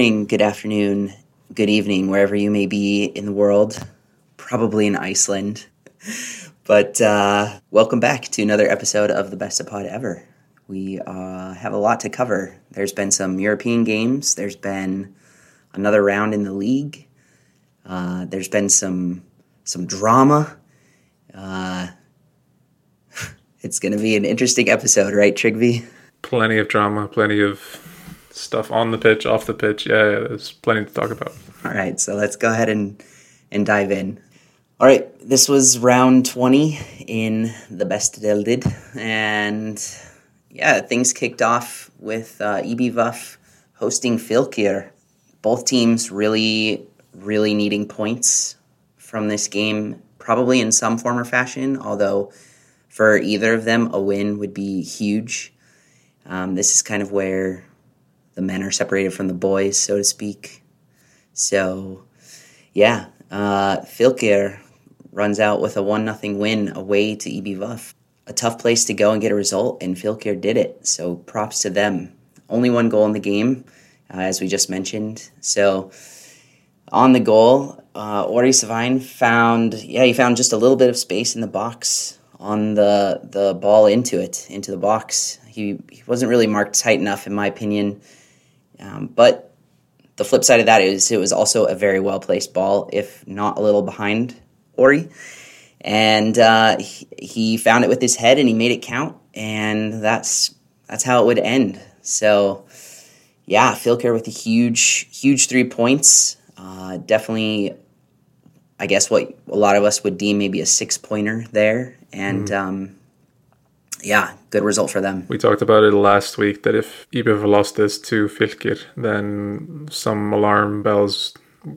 morning, good afternoon, good evening, wherever you may be in the world, probably in Iceland. But uh, welcome back to another episode of the Best of Pod Ever. We uh, have a lot to cover. There's been some European games, there's been another round in the league, uh, there's been some some drama. Uh, it's going to be an interesting episode, right, Tryggvi? Plenty of drama, plenty of stuff on the pitch, off the pitch. Yeah, yeah, there's plenty to talk about. All right, so let's go ahead and and dive in. All right, this was round 20 in the Besta deild, and yeah, things kicked off with uh, ÍBV hosting Fylkir. Both teams really, really needing points from this game, probably in some form or fashion. Although for either of them, a win would be huge. Um, this is kind of where the men are separated from the boys, so to speak. So, yeah, uh, Fylkir runs out with a one nothing win away to ÍBV. A tough place to go and get a result, and Fylkir did it. So, props to them. Only one goal in the game, uh, as we just mentioned. So, on the goal, uh, Orri Sveinn found, yeah, he found just a little bit of space in the box on the the ball into it, into the box. He, he wasn't really marked tight enough, in my opinion. Um, but the flip side of that is it was also a very well placed ball, if not a little behind Ori. And uh, he, he found it with his head and he made it count, and that's that's how it would end. So, yeah, Fylkir with a huge, huge three points. Uh, definitely, I guess what a lot of us would deem maybe a six pointer there, and mm. um, yeah, good result for them. We talked about it last week that if ÍBV lost this to Fylkir, then some alarm bells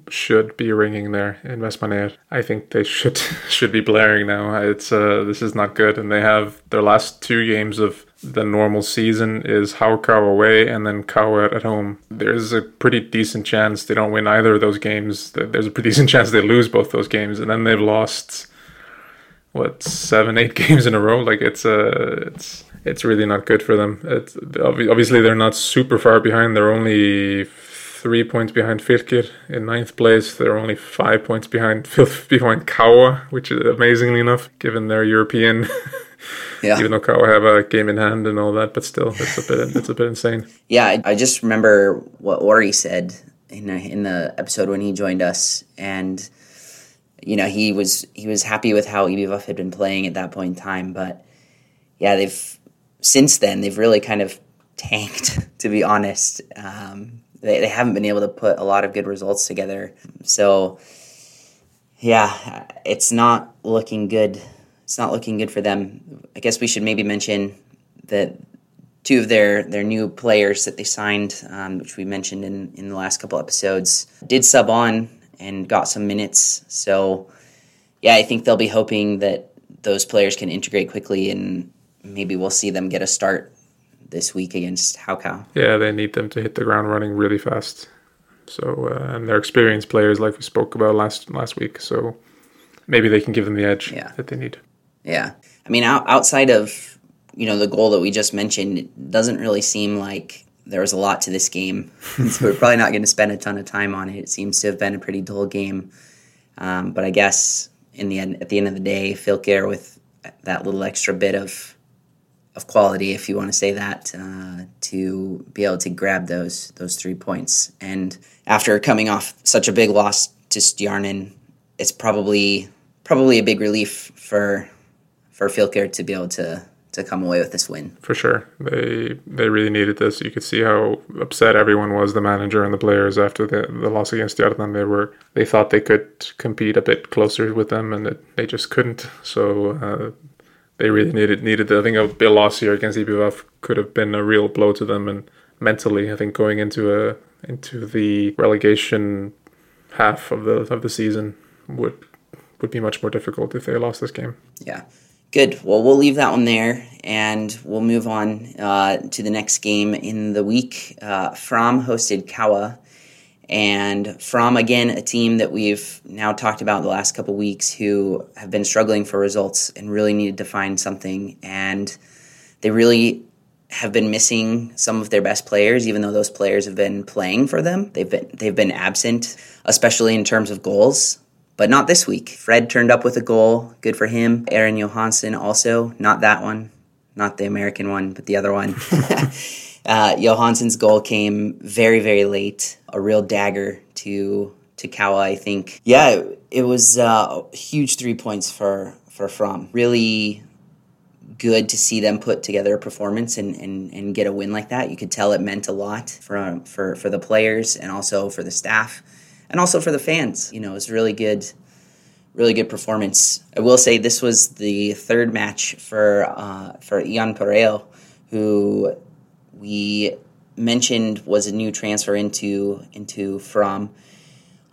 should be ringing there in Vestmannaeyjar. I think they should should be blaring now. It's uh, this is not good, and they have their last two games of the normal season is HK away and then KR at home. There's a pretty decent chance they don't win either of those games. There's a pretty decent chance they lose both those games, and then they've lost what seven, eight games in a row. Like it's uh, it's it's really not good for them. It's obviously they're not super far behind. They're only three points behind Fylkir in ninth place. They're only five points behind behind KA, which is amazingly enough, given their European. yeah. Even though KA have a game in hand and all that, but still, it's a bit it's a bit insane. Yeah, I, I just remember what Ori said in a, in the episode when he joined us, and you know he was he was happy with how ÍBV had been playing at that point in time, but yeah, they've since then they've really kind of tanked to be honest. Um, they they haven't been able to put a lot of good results together, so yeah, it's not looking good. It's not looking good for them. I guess we should maybe mention that two of their their new players that they signed, um, which we mentioned in in the last couple episodes, did sub on and got some minutes. So, yeah, I think they'll be hoping that those players can integrate quickly and maybe we'll see them get a start this week against HK. Yeah, they need them to hit the ground running really fast. So, uh, and they're experienced players like we spoke about last last week. So, maybe they can give them the edge yeah. that they need. Yeah, I mean, out, outside of you know the goal that we just mentioned, it doesn't really seem like there was a lot to this game, so we're probably not going to spend a ton of time on it. It seems to have been a pretty dull game, um, but I guess in the end, at the end of the day, Fylkir with that little extra bit of of quality, if you want to say that, uh, to be able to grab those those three points. And after coming off such a big loss to Stjarnan, it's probably probably a big relief for for Fylkir to be able to to come away with this win. For sure, they they really needed this. You could see how upset everyone was, the manager and the players, after the, the loss against Stjarnan. They were they thought they could compete a bit closer with them, and it, they just couldn't. So uh, they really needed needed. I think a big loss here against ÍBV could have been a real blow to them, and mentally, I think going into a into the relegation half of the of the season would would be much more difficult if they lost this game. Yeah. Good. Well, we'll leave that one there, and we'll move on uh, to the next game in the week. Uh, Fram hosted KA, and Fram again, a team that we've now talked about the last couple weeks, who have been struggling for results and really needed to find something, and they really have been missing some of their best players, even though those players have been playing for them. They've been they've been absent, especially in terms of goals but not this week. Fred turned up with a goal. Good for him. Aron Jóhannsson also. Not that one. Not the American one, but the other one. uh, Jóhannsson's goal came very, very late. A real dagger to to KA, I think. Yeah, it, it was uh, huge three points for, for Fram. Really good to see them put together a performance and, and, and get a win like that. You could tell it meant a lot for, for, for the players and also for the staff and also for the fans. You know, it was really good, really good performance. I will say this was the third match for uh, for Ian Pareo, who we mentioned was a new transfer into into Fram.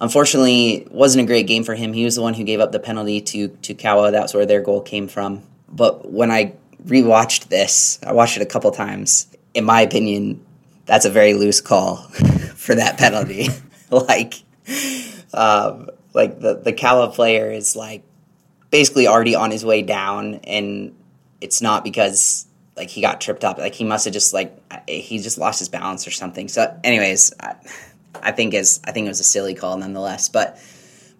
Unfortunately, wasn't a great game for him. He was the one who gave up the penalty to to KA. That's where their goal came from. But when I rewatched this, I watched it a couple times. In my opinion, that's a very loose call for that penalty. like um, like the the KA player is like basically already on his way down, and it's not because like he got tripped up. Like he must have just like he just lost his balance or something. So, anyways, I, I think is I think it was a silly call nonetheless, but.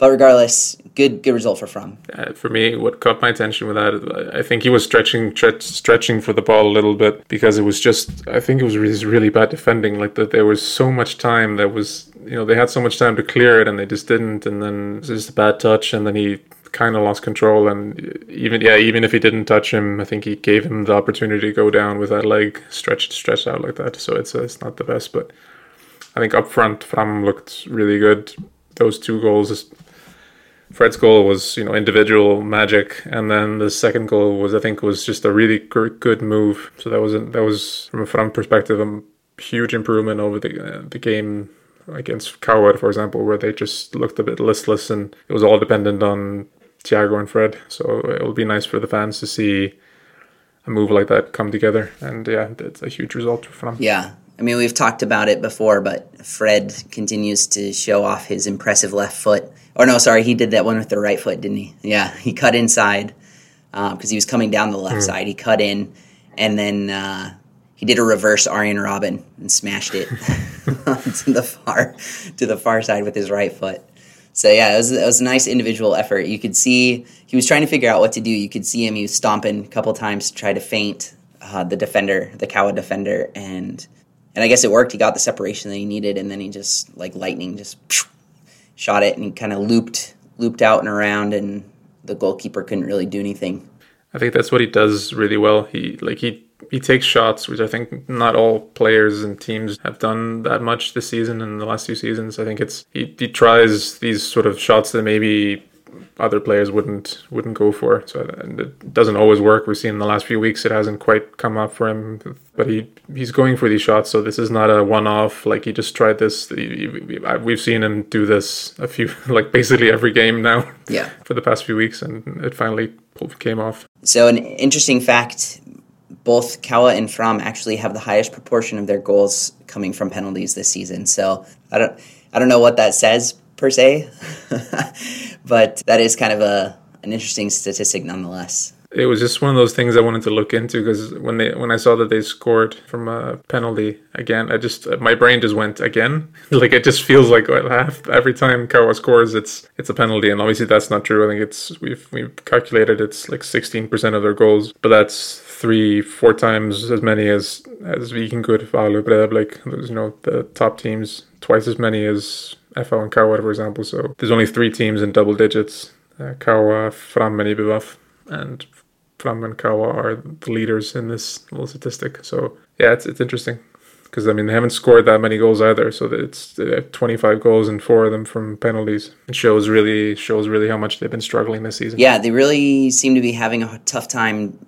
But regardless, good good result for Fram. Uh, for me, what caught my attention with that, I think he was stretching tre- stretching for the ball a little bit because it was just I think it was really, really bad defending. Like that, there was so much time that was you know they had so much time to clear it and they just didn't, and then it was just a bad touch, and then he kind of lost control and even yeah even if he didn't touch him i think he gave him the opportunity to go down with that leg stretched stretched out like that so it's uh, it's not the best but i think up front Fram looked really good those two goals Fred's goal was you know individual magic, and then the second goal was I think was just a really good move. So that was a, that was from a front perspective a huge improvement over the uh, the game against Coward, for example, where they just looked a bit listless and it was all dependent on Thiago and Fred. So it'll be nice for the fans to see a move like that come together, and yeah, it's a huge result for them. Yeah, I mean, we've talked about it before, but Fred continues to show off his impressive left foot. Or no, sorry, he did that one with the right foot, didn't he? Yeah, he cut inside because um, he was coming down the left mm. side. He cut in, and then uh, he did a reverse Arjen Robben and smashed it to the far to the far side with his right foot. So yeah, it was, it was a nice individual effort. You could see he was trying to figure out what to do. You could see him; he was stomping a couple times to try to feint uh, the defender, the KA defender, and and I guess it worked. He got the separation that he needed, and then he just like lightning just shot it and he kind of looped looped out and around, and the goalkeeper couldn't really do anything. I think that's what he does really well. He like he he takes shots, which I think not all players and teams have done that much this season and the last few seasons. I think it's he, he tries these sort of shots that maybe other players wouldn't wouldn't go for. So and it doesn't always work. We've seen in the last few weeks it hasn't quite come up for him, but he he's going for these shots. So this is not a one off. Like he just tried this. We've seen him do this a few, like basically every game now. Yeah. For the past few weeks, and it finally came off. So an interesting fact. Both KA and Fram actually have the highest proportion of their goals coming from penalties this season. So I don't, I don't know what that says, per se, but that is kind of a an interesting statistic nonetheless. It was just one of those things I wanted to look into because when they when I saw that they scored from a penalty again, I just my brain just went again. like it just feels like half, every time KA scores, it's it's a penalty, and obviously that's not true. I think it's we've we've calculated it's like sixteen percent of their goals, but that's three four times as many as as we Víkingur, Valur, like you know the top teams, twice as many as FH and Kawa, for example. So there's only three teams in double digits: uh, KA, Fram, and ÍBV. And Fram and KA are the leaders in this little statistic. So yeah, it's it's interesting because I mean they haven't scored that many goals either. So it's uh, 25 goals and four of them from penalties. It shows really shows really how much they've been struggling this season. Yeah, they really seem to be having a tough time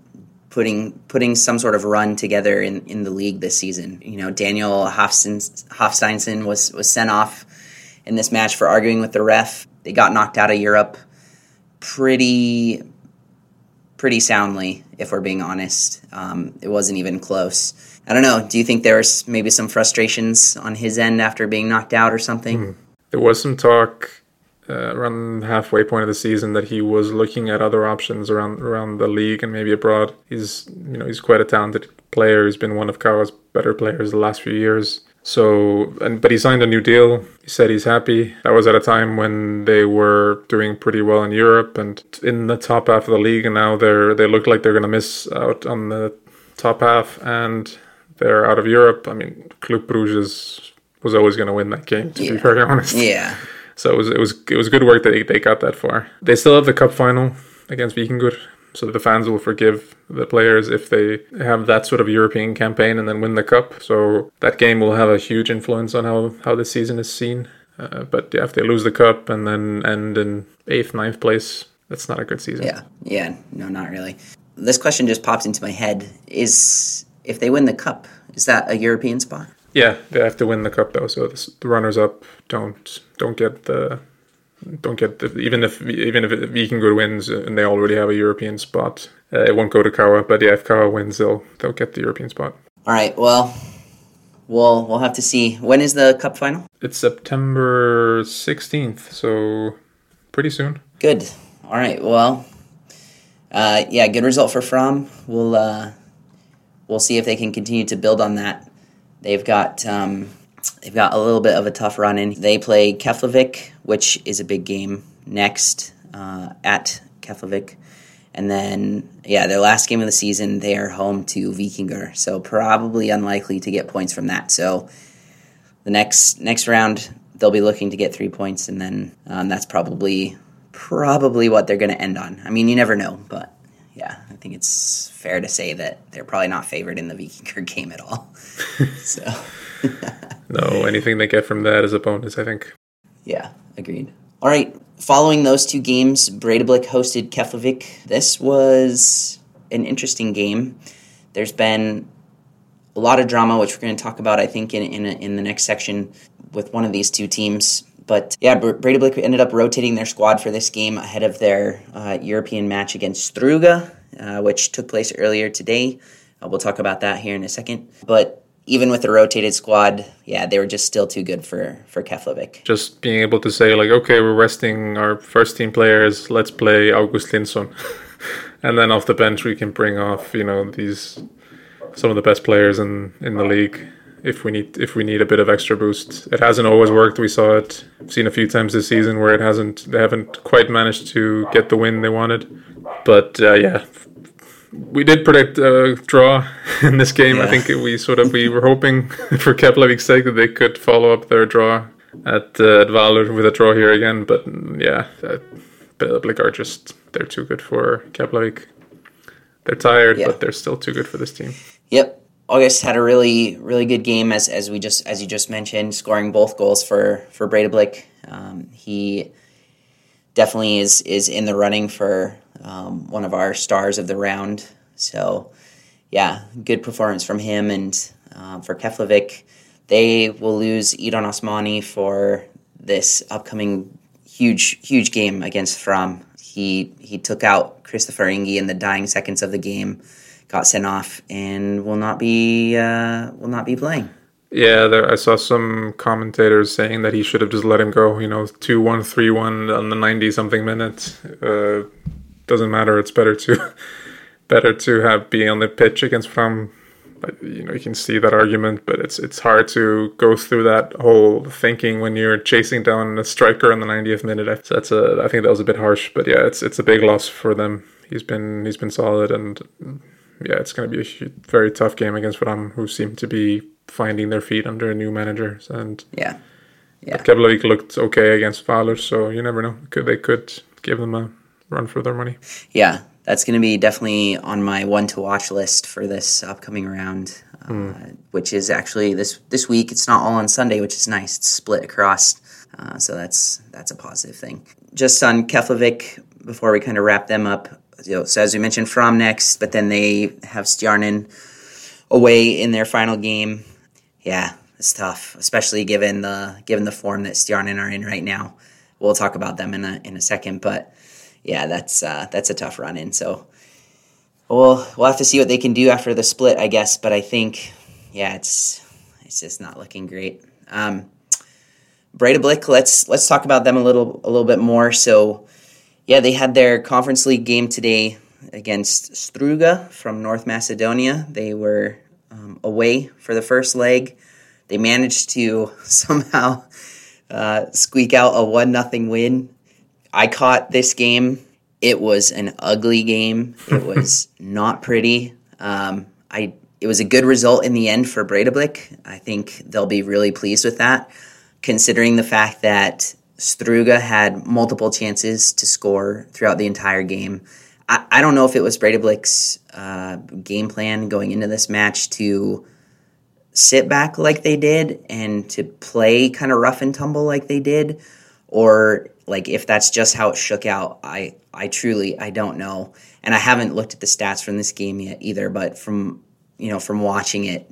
putting putting some sort of run together in, in the league this season. You know, Daniel Hafsteinsson was was sent off in this match for arguing with the ref. They got knocked out of Europe pretty pretty soundly, if we're being honest. Um, it wasn't even close. I don't know. Do you think there was maybe some frustrations on his end after being knocked out or something? Mm. There was some talk uh, around halfway point of the season that he was looking at other options around around the league and maybe abroad. He's you know he's quite a talented player. He's been one of KA's better players the last few years. So, and but he signed a new deal. He said he's happy. That was at a time when they were doing pretty well in Europe and in the top half of the league, and now they're they look like they're going to miss out on the top half, and they're out of Europe. I mean, Club Bruges was always going to win that game, to yeah. be very honest. Yeah. So it was it was it was good work that they, they got that far. They still have the cup final against Vikingur so the fans will forgive the players if they have that sort of European campaign and then win the cup. So that game will have a huge influence on how how the season is seen. Uh, but yeah, if they lose the cup and then end in eighth, ninth place, that's not a good season. Yeah, yeah, no, not really. This question just popped into my head: Is if they win the cup, is that a European spot? Yeah, they have to win the cup though. So the runners up don't don't get the don't get the, even if even if Vikingur wins and they already have a European spot, uh, it won't go to KA. But yeah, if KA wins, they'll they'll get the European spot. All right. Well, we'll we'll have to see. When is the cup final? It's September sixteenth, so pretty soon. Good. All right. Well, uh, yeah, good result for Fram. We'll uh, we'll see if they can continue to build on that. They've got. Um, They've got a little bit of a tough run in. They play Keflavik, which is a big game next uh, at Keflavik. And then, yeah, their last game of the season, they are home to Vikingur. So probably unlikely to get points from that. So the next next round, they'll be looking to get three points, and then um, that's probably probably what they're going to end on. I mean, you never know, but yeah, I think it's fair to say that they're probably not favored in the Vikingur game at all. so no, anything they get from that is a bonus, I think. Yeah, agreed. All right, following those two games, Breidablik hosted Keflavik. This was an interesting game. There's been a lot of drama, which we're going to talk about, I think, in in, in the next section with one of these two teams. But yeah, Breidablik ended up rotating their squad for this game ahead of their uh, European match against Struga, uh, which took place earlier today. Uh, we'll talk about that here in a second. But even with the rotated squad, yeah, they were just still too good for for Keflavik. Just being able to say like, okay, we're resting our first team players. Let's play Ágúst Hlynsson, and then off the bench we can bring off you know these some of the best players in in the league if we need if we need a bit of extra boost. It hasn't always worked. We saw it seen a few times this season where it hasn't. They haven't quite managed to get the win they wanted. But uh, yeah, we did predict a draw in this game. Yeah. I think we sort of we were hoping for Keflavik's sake that they could follow up their draw at uh, at Valur with a draw here again. But yeah, uh, Breidablik are just they're too good for Keflavik. They're tired, yeah. but they're still too good for this team. Yep. August had a really really good game as as we just as you just mentioned, scoring both goals for for Breidablik. Um, he definitely is is in the running for um, one of our stars of the round. So, yeah, good performance from him. And uh, for Keflavik, they will lose Edon Osmani for this upcoming huge, huge game against Fram. He he took out Kristófer Ingi in the dying seconds of the game, got sent off, and will not be uh, will not be playing. Yeah, there, I saw some commentators saying that he should have just let him go. You know, two one, three one on the ninety something minutes. Uh, doesn't matter. It's better to better to have be on the pitch against Fram. You know, you can see that argument, but it's it's hard to go through that whole thinking when you're chasing down a striker in the 90th minute. So that's a I think that was a bit harsh, but yeah, it's it's a big loss for them. He's been he's been solid, and yeah, it's going to be a very tough game against Fram, who seem to be finding their feet under a new manager. And yeah, yeah, Keflavik looked okay against Valur, so you never know. Could they could give them a run for their money. Yeah, that's going to be definitely on my one to watch list for this upcoming round, uh, which is actually this this week. It's not all on Sunday, which is nice. It's split across, uh, so that's that's a positive thing. Just on Keflavik, before we kind of wrap them up. You know, so as we mentioned, Fram next, but then they have Stjarnan away in their final game. Yeah, it's tough, especially given the given the form that Stjarnan are in right now. We'll talk about them in a in a second, but yeah, that's uh, that's a tough run in. So we'll we'll have to see what they can do after the split, I guess. But I think yeah, it's it's just not looking great. Um, let's let's talk about them a little a little bit more. So yeah, they had their conference league game today against Struga from North Macedonia. They were um, away for the first leg. They managed to somehow uh, squeak out a one nothing win. I caught this game. It was an ugly game. It was not pretty. Um, I it was a good result in the end for Breidablik. I think they'll be really pleased with that, considering the fact that Struga had multiple chances to score throughout the entire game. I, I don't know if it was Breidablik's uh, game plan going into this match to sit back like they did and to play kind of rough and tumble like they did, or like if that's just how it shook out. I I truly I don't know, and I haven't looked at the stats from this game yet either. But from you know from watching it,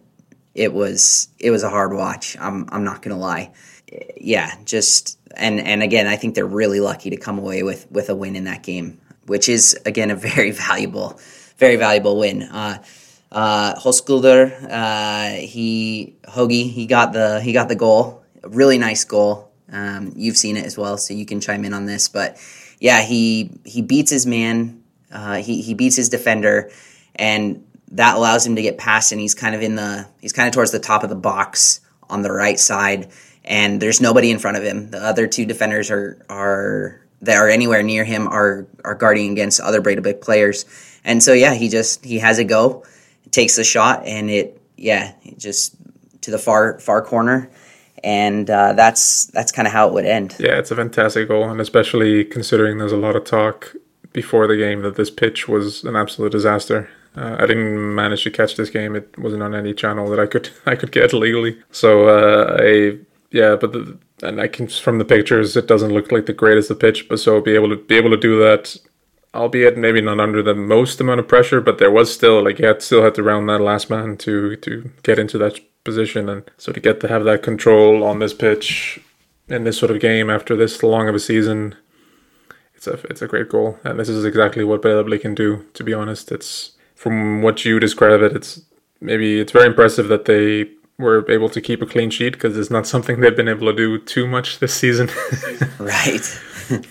it was it was a hard watch. I'm I'm not gonna lie. Yeah, just and and again, I think they're really lucky to come away with with a win in that game, which is again a very valuable, very valuable win. Uh, uh, Höskuldur, uh, he Hoagie, he got the he got the goal, a really nice goal. Um, you've seen it as well, so you can chime in on this. But yeah, he he beats his man, uh, he he beats his defender, and that allows him to get past, and he's kind of in the he's kind of towards the top of the box on the right side, and there's nobody in front of him. The other two defenders are are that are anywhere near him are are guarding against other Breidablik players, and so yeah, he just he has a go takes the shot and it yeah it just to the far far corner and uh, that's that's kind of how it would end yeah it's a fantastic goal and especially considering there's a lot of talk before the game that this pitch was an absolute disaster uh, I didn't manage to catch this game. It wasn't on any channel that I could I could get legally. So uh, I yeah, but the, and I can from the pictures it doesn't look like the greatest of pitch. But so be able to be able to do that albeit maybe not under the most amount of pressure, but there was still like you had still had to round that last man to to get into that position, and so to get to have that control on this pitch in this sort of game after this long of a season, it's a it's a great goal, and this is exactly what Breiðablik can do. To be honest, it's from what you describe it, it's maybe it's very impressive that they were able to keep a clean sheet because it's not something they've been able to do too much this season. right.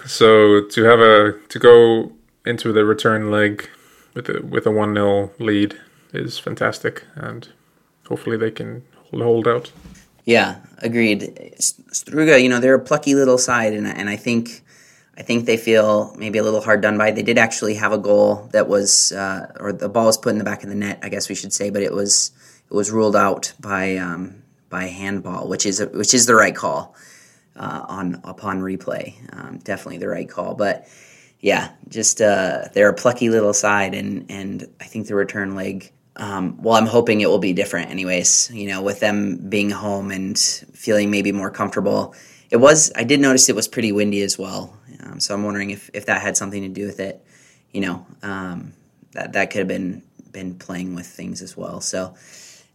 so to have a to go into the return leg with a with a one 0 lead is fantastic, and hopefully they can hold out. Yeah, agreed. Struga, you know, they're a plucky little side, and and I think. I think they feel maybe a little hard done by. They did actually have a goal that was, uh, or the ball was put in the back of the net, I guess we should say, but it was it was ruled out by um, by handball, which is a, which is the right call uh, on upon replay. Um, definitely the right call, but yeah, just uh, they're a plucky little side, and and I think the return leg. Um, well, I'm hoping it will be different, anyways. You know, with them being home and feeling maybe more comfortable. It was. I did notice it was pretty windy as well, um, so I'm wondering if, if that had something to do with it. You know, um, that that could have been been playing with things as well. So,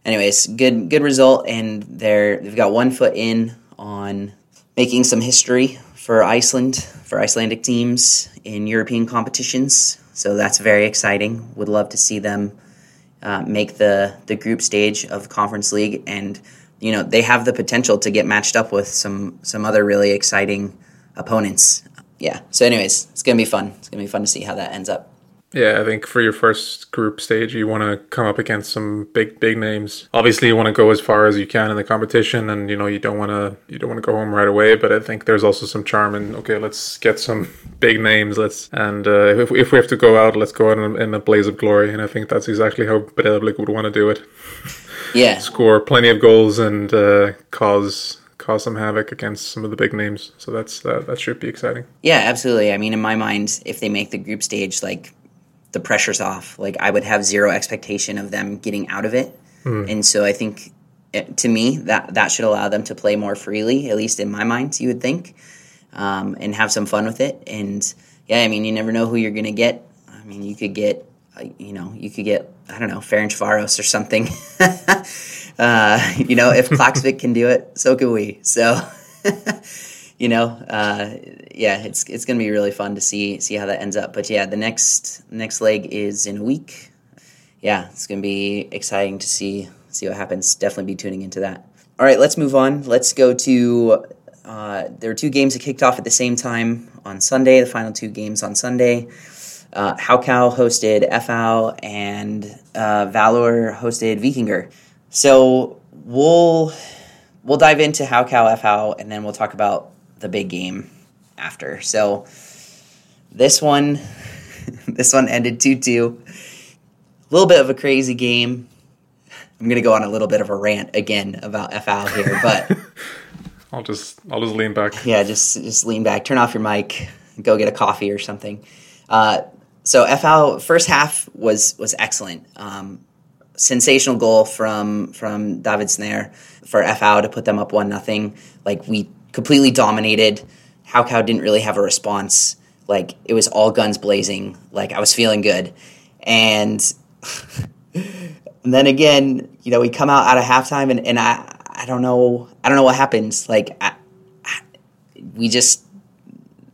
anyways, good good result, and they're they've got one foot in on making some history for Iceland, for Icelandic teams in European competitions. So that's very exciting. Would love to see them uh, make the, the group stage of Conference League. And, you know, they have the potential to get matched up with some, some other really exciting opponents. Yeah. So, anyways, it's to be fun. It's to be fun to see how that ends up. Yeah, I think for your first group stage, you want to come up against some big, big names. Obviously, you want to go as far as you can in the competition, and you know you don't want to you don't want to go home right away. But I think there's also some charm in okay, let's get some big names. Let's and uh, if if we have to go out, let's go out in, in a blaze of glory. And I think that's exactly how Breiðablik would want to do it. Yeah, score plenty of goals and uh, cause cause some havoc against some of the big names. So that's uh, that should be exciting. Yeah, absolutely. I mean, in my mind, if they make the group stage, like the pressure's off. Like I would have zero expectation of them getting out of it, and so I think it, to me that that should allow them to play more freely, at least in my mind. You would think, um, and have some fun with it. And yeah, I mean, you never know who you're gonna get. I mean, you could get, uh, you know, you could get I don't know Ferencvaros or something. uh, you know, if Klaksvik can do it, so can we. So. you know, uh, yeah, it's it's gonna be really fun to see see how that ends up. But yeah, the next next leg is in a week. Yeah, it's gonna be exciting to see see what happens. Definitely be tuning into that. All right, let's move on. Let's go to. Uh, there were two games that kicked off at the same time on Sunday. The final two games on Sunday. Uh, HK hosted FH and uh, Valur hosted Vikingur. So we'll we'll dive into HK FH and then we'll talk about the big game after. So this one, this one ended two two. A little bit of a crazy game. I'm gonna go on a little bit of a rant again about FH here, but I'll just I'll just lean back. yeah, just just lean back, turn off your mic, go get a coffee or something. Uh, so FH first half was was excellent. Um, sensational goal from from Davíð Snær for FH to put them up one nothing. Like we completely dominated. HK didn't really have a response. Like it was all guns blazing. Like I was feeling good, and, and then again, you know, we come out out of halftime, and, and I I don't know I don't know what happens. Like I, I, we just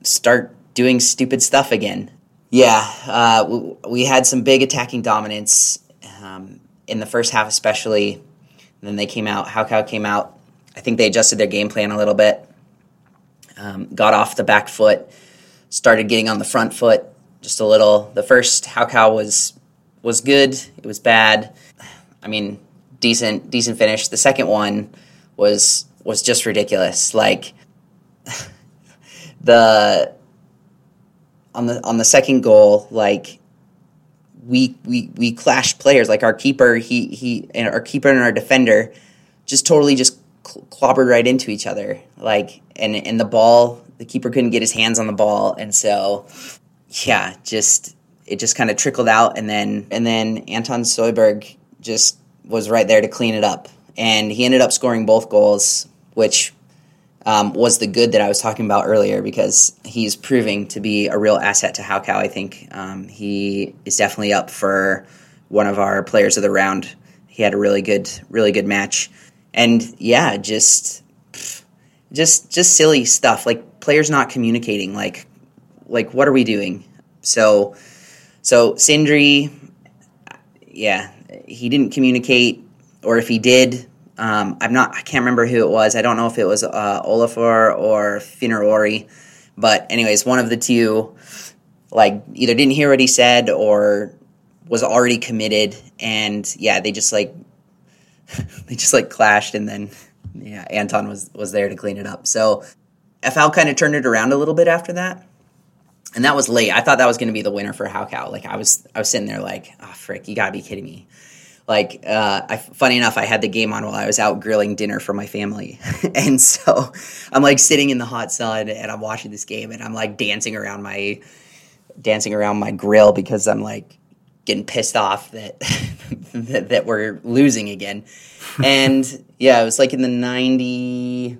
start doing stupid stuff again. Yeah, uh, we, we had some big attacking dominance um, in the first half, especially. And then they came out. HK came out. I think they adjusted their game plan a little bit. Um, got off the back foot, started getting on the front foot just a little. The first HK was was good. It was bad. I mean, decent decent finish. The second one was was just ridiculous. Like the on the on the second goal, like we we we clashed players. Like our keeper, he he and our keeper and our defender just totally just cl- clobbered right into each other. Like and and the ball, the keeper couldn't get his hands on the ball, and so yeah, just it just kind of trickled out, and then and then Anton Soyberg just was right there to clean it up, and he ended up scoring both goals, which um, was the good that I was talking about earlier because he's proving to be a real asset to HK. I think um, he is definitely up for one of our players of the round. He had a really good, really good match, and yeah, just, just, just silly stuff like players not communicating. Like, like what are we doing? So, so Sindri, yeah, he didn't communicate, or if he did, um, I'm not. I can't remember who it was. I don't know if it was uh, Olafur or Finnur Orri, but anyways, one of the two, like either didn't hear what he said or was already committed, and yeah, they just like they just like clashed, and then yeah, Anton was was there to clean it up. So FH kind of turned it around a little bit after that. And that was late. I thought that was going to be the winner for HK. Like I was, I was sitting there like, oh frick, you gotta be kidding me like uh, I, funny enough i had the game on while i was out grilling dinner for my family and so i'm like sitting in the hot sun and i'm watching this game and i'm like dancing around my dancing around my grill because i'm like getting pissed off that that, we're losing again and yeah it was like in the 90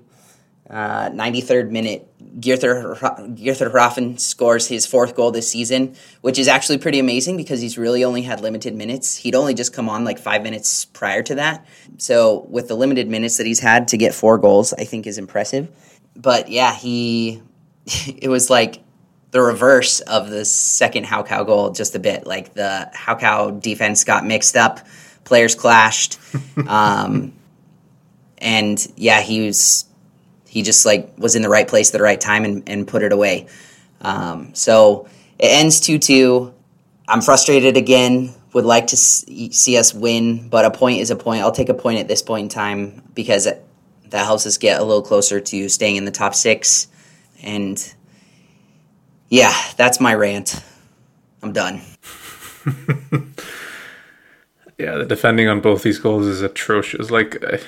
uh, 93rd minute Geirthur Raffen scores his fourth goal this season, which is actually pretty amazing because he's really only had limited minutes. He'd only just come on like five minutes prior to that. So, with the limited minutes that he's had to get four goals, I think is impressive. But yeah, he, it was like the reverse of the second HK goal just a bit. Like the HK defense got mixed up, players clashed. um, and yeah, he was he just like was in the right place at the right time and, and put it away. Um, so it ends 2 2. I'm frustrated again. Would like to see us win, but a point is a point. I'll take a point at this point in time because that helps us get a little closer to staying in the top six. And yeah, that's my rant. I'm done. yeah, the defending on both these goals is atrocious. Like, I,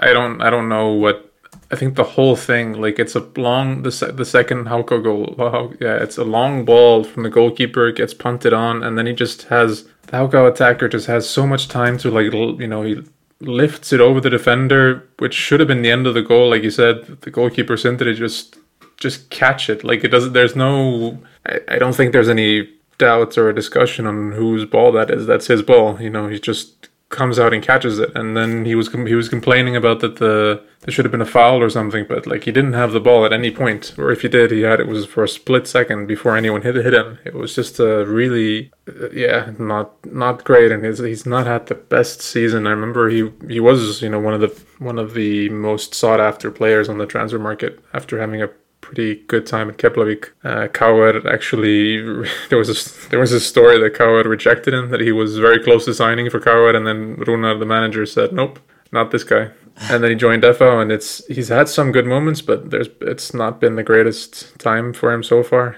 I don't, I don't know what I think the whole thing, like it's a long the the second HK goal. Wow, yeah, it's a long ball from the goalkeeper, gets punted on, and then he just has the HK attacker just has so much time to like you know he lifts it over the defender, which should have been the end of the goal, like you said. The goalkeeper Sindri just just catch it. Like it doesn't. There's no. I, I don't think there's any doubts or a discussion on whose ball that is. That's his ball. You know, he just comes out and catches it. And then he was he was complaining about that the there should have been a foul or something, but like he didn't have the ball at any point, or if he did, he had it was for a split second before anyone hit hit him. It was just a really uh, yeah not not great, and he's he's not had the best season. I remember he he was you know one of the one of the most sought after players on the transfer market after having a pretty good time at Keflavik. Uh, KR actually there was a there was a story that KR rejected him that he was very close to signing for KR, and then Runar, the manager, said nope, not this guy. And then he joined FH, and it's he's had some good moments, but there's it's not been the greatest time for him so far.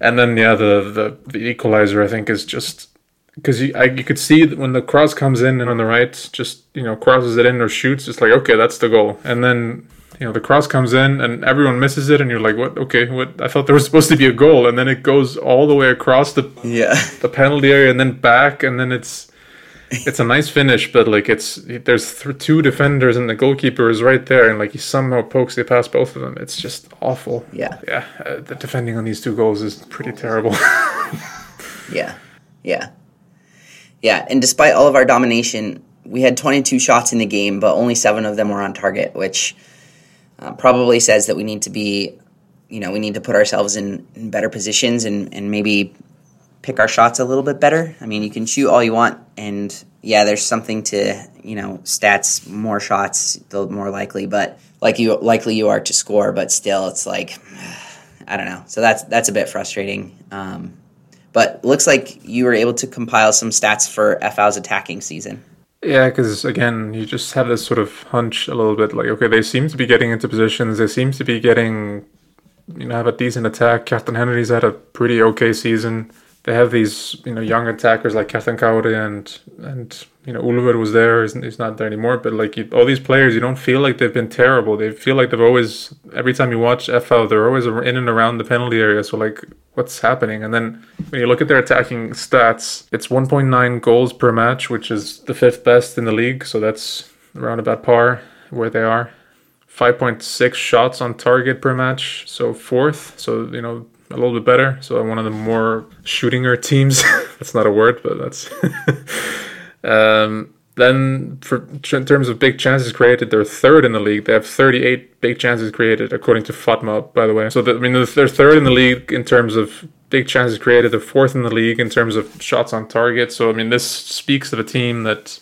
And then yeah, the the, the equalizer I think is just because you, I, you could see when the cross comes in and on the right, just you know crosses it in or shoots, it's like okay, that's the goal. And then you know the cross comes in and everyone misses it, and you're like, what? Okay, what? I thought there was supposed to be a goal, and then it goes all the way across the Yeah. the penalty area and then back, and then it's it's a nice finish, but like it's there's th- two defenders and the goalkeeper is right there, and like he somehow pokes it past both of them. It's just awful. Yeah. yeah. Uh, the defending on these two goals is pretty terrible. Yeah. Yeah. Yeah. And despite all of our domination, we had 22 shots in the game, but only seven of them were on target, which uh, probably says that we need to be, you know, we need to put ourselves in, in better positions and, and maybe pick our shots a little bit better. I mean, you can shoot all you want, and yeah, there's something to, you know, stats, more shots, the more likely, but like you, likely you are to score, but still, it's like, I don't know. So that's that's a bit frustrating. Um, but looks like you were able to compile some stats for FH's attacking season. Yeah, because again, you just have this sort of hunch a little bit like, okay, they seem to be getting into positions. They seem to be getting, you know, have a decent attack. Kjartan Henry's had a pretty okay season. They have these, you know, young attackers like Kjartan Kári and and you know Úlfur was there. He's, he's not there anymore. But like you, all these players, you don't feel like they've been terrible. They feel like they've always. Every time you watch FH, they're always in and around the penalty area. So like, what's happening? And then when you look at their attacking stats, it's 1.9 goals per match, which is the fifth best in the league. So that's around about par where they are. 5.6 shots on target per match, so fourth. So you know a little bit better. So one of the more shootinger teams. that's not a word, but that's. um, then, for in terms of big chances created, they're third in the league. They have 38 big chances created, according to FOTMOB, by the way. So the, I mean, they're third in the league in terms of big chances created. They're fourth in the league in terms of shots on target. So I mean, this speaks of a team that.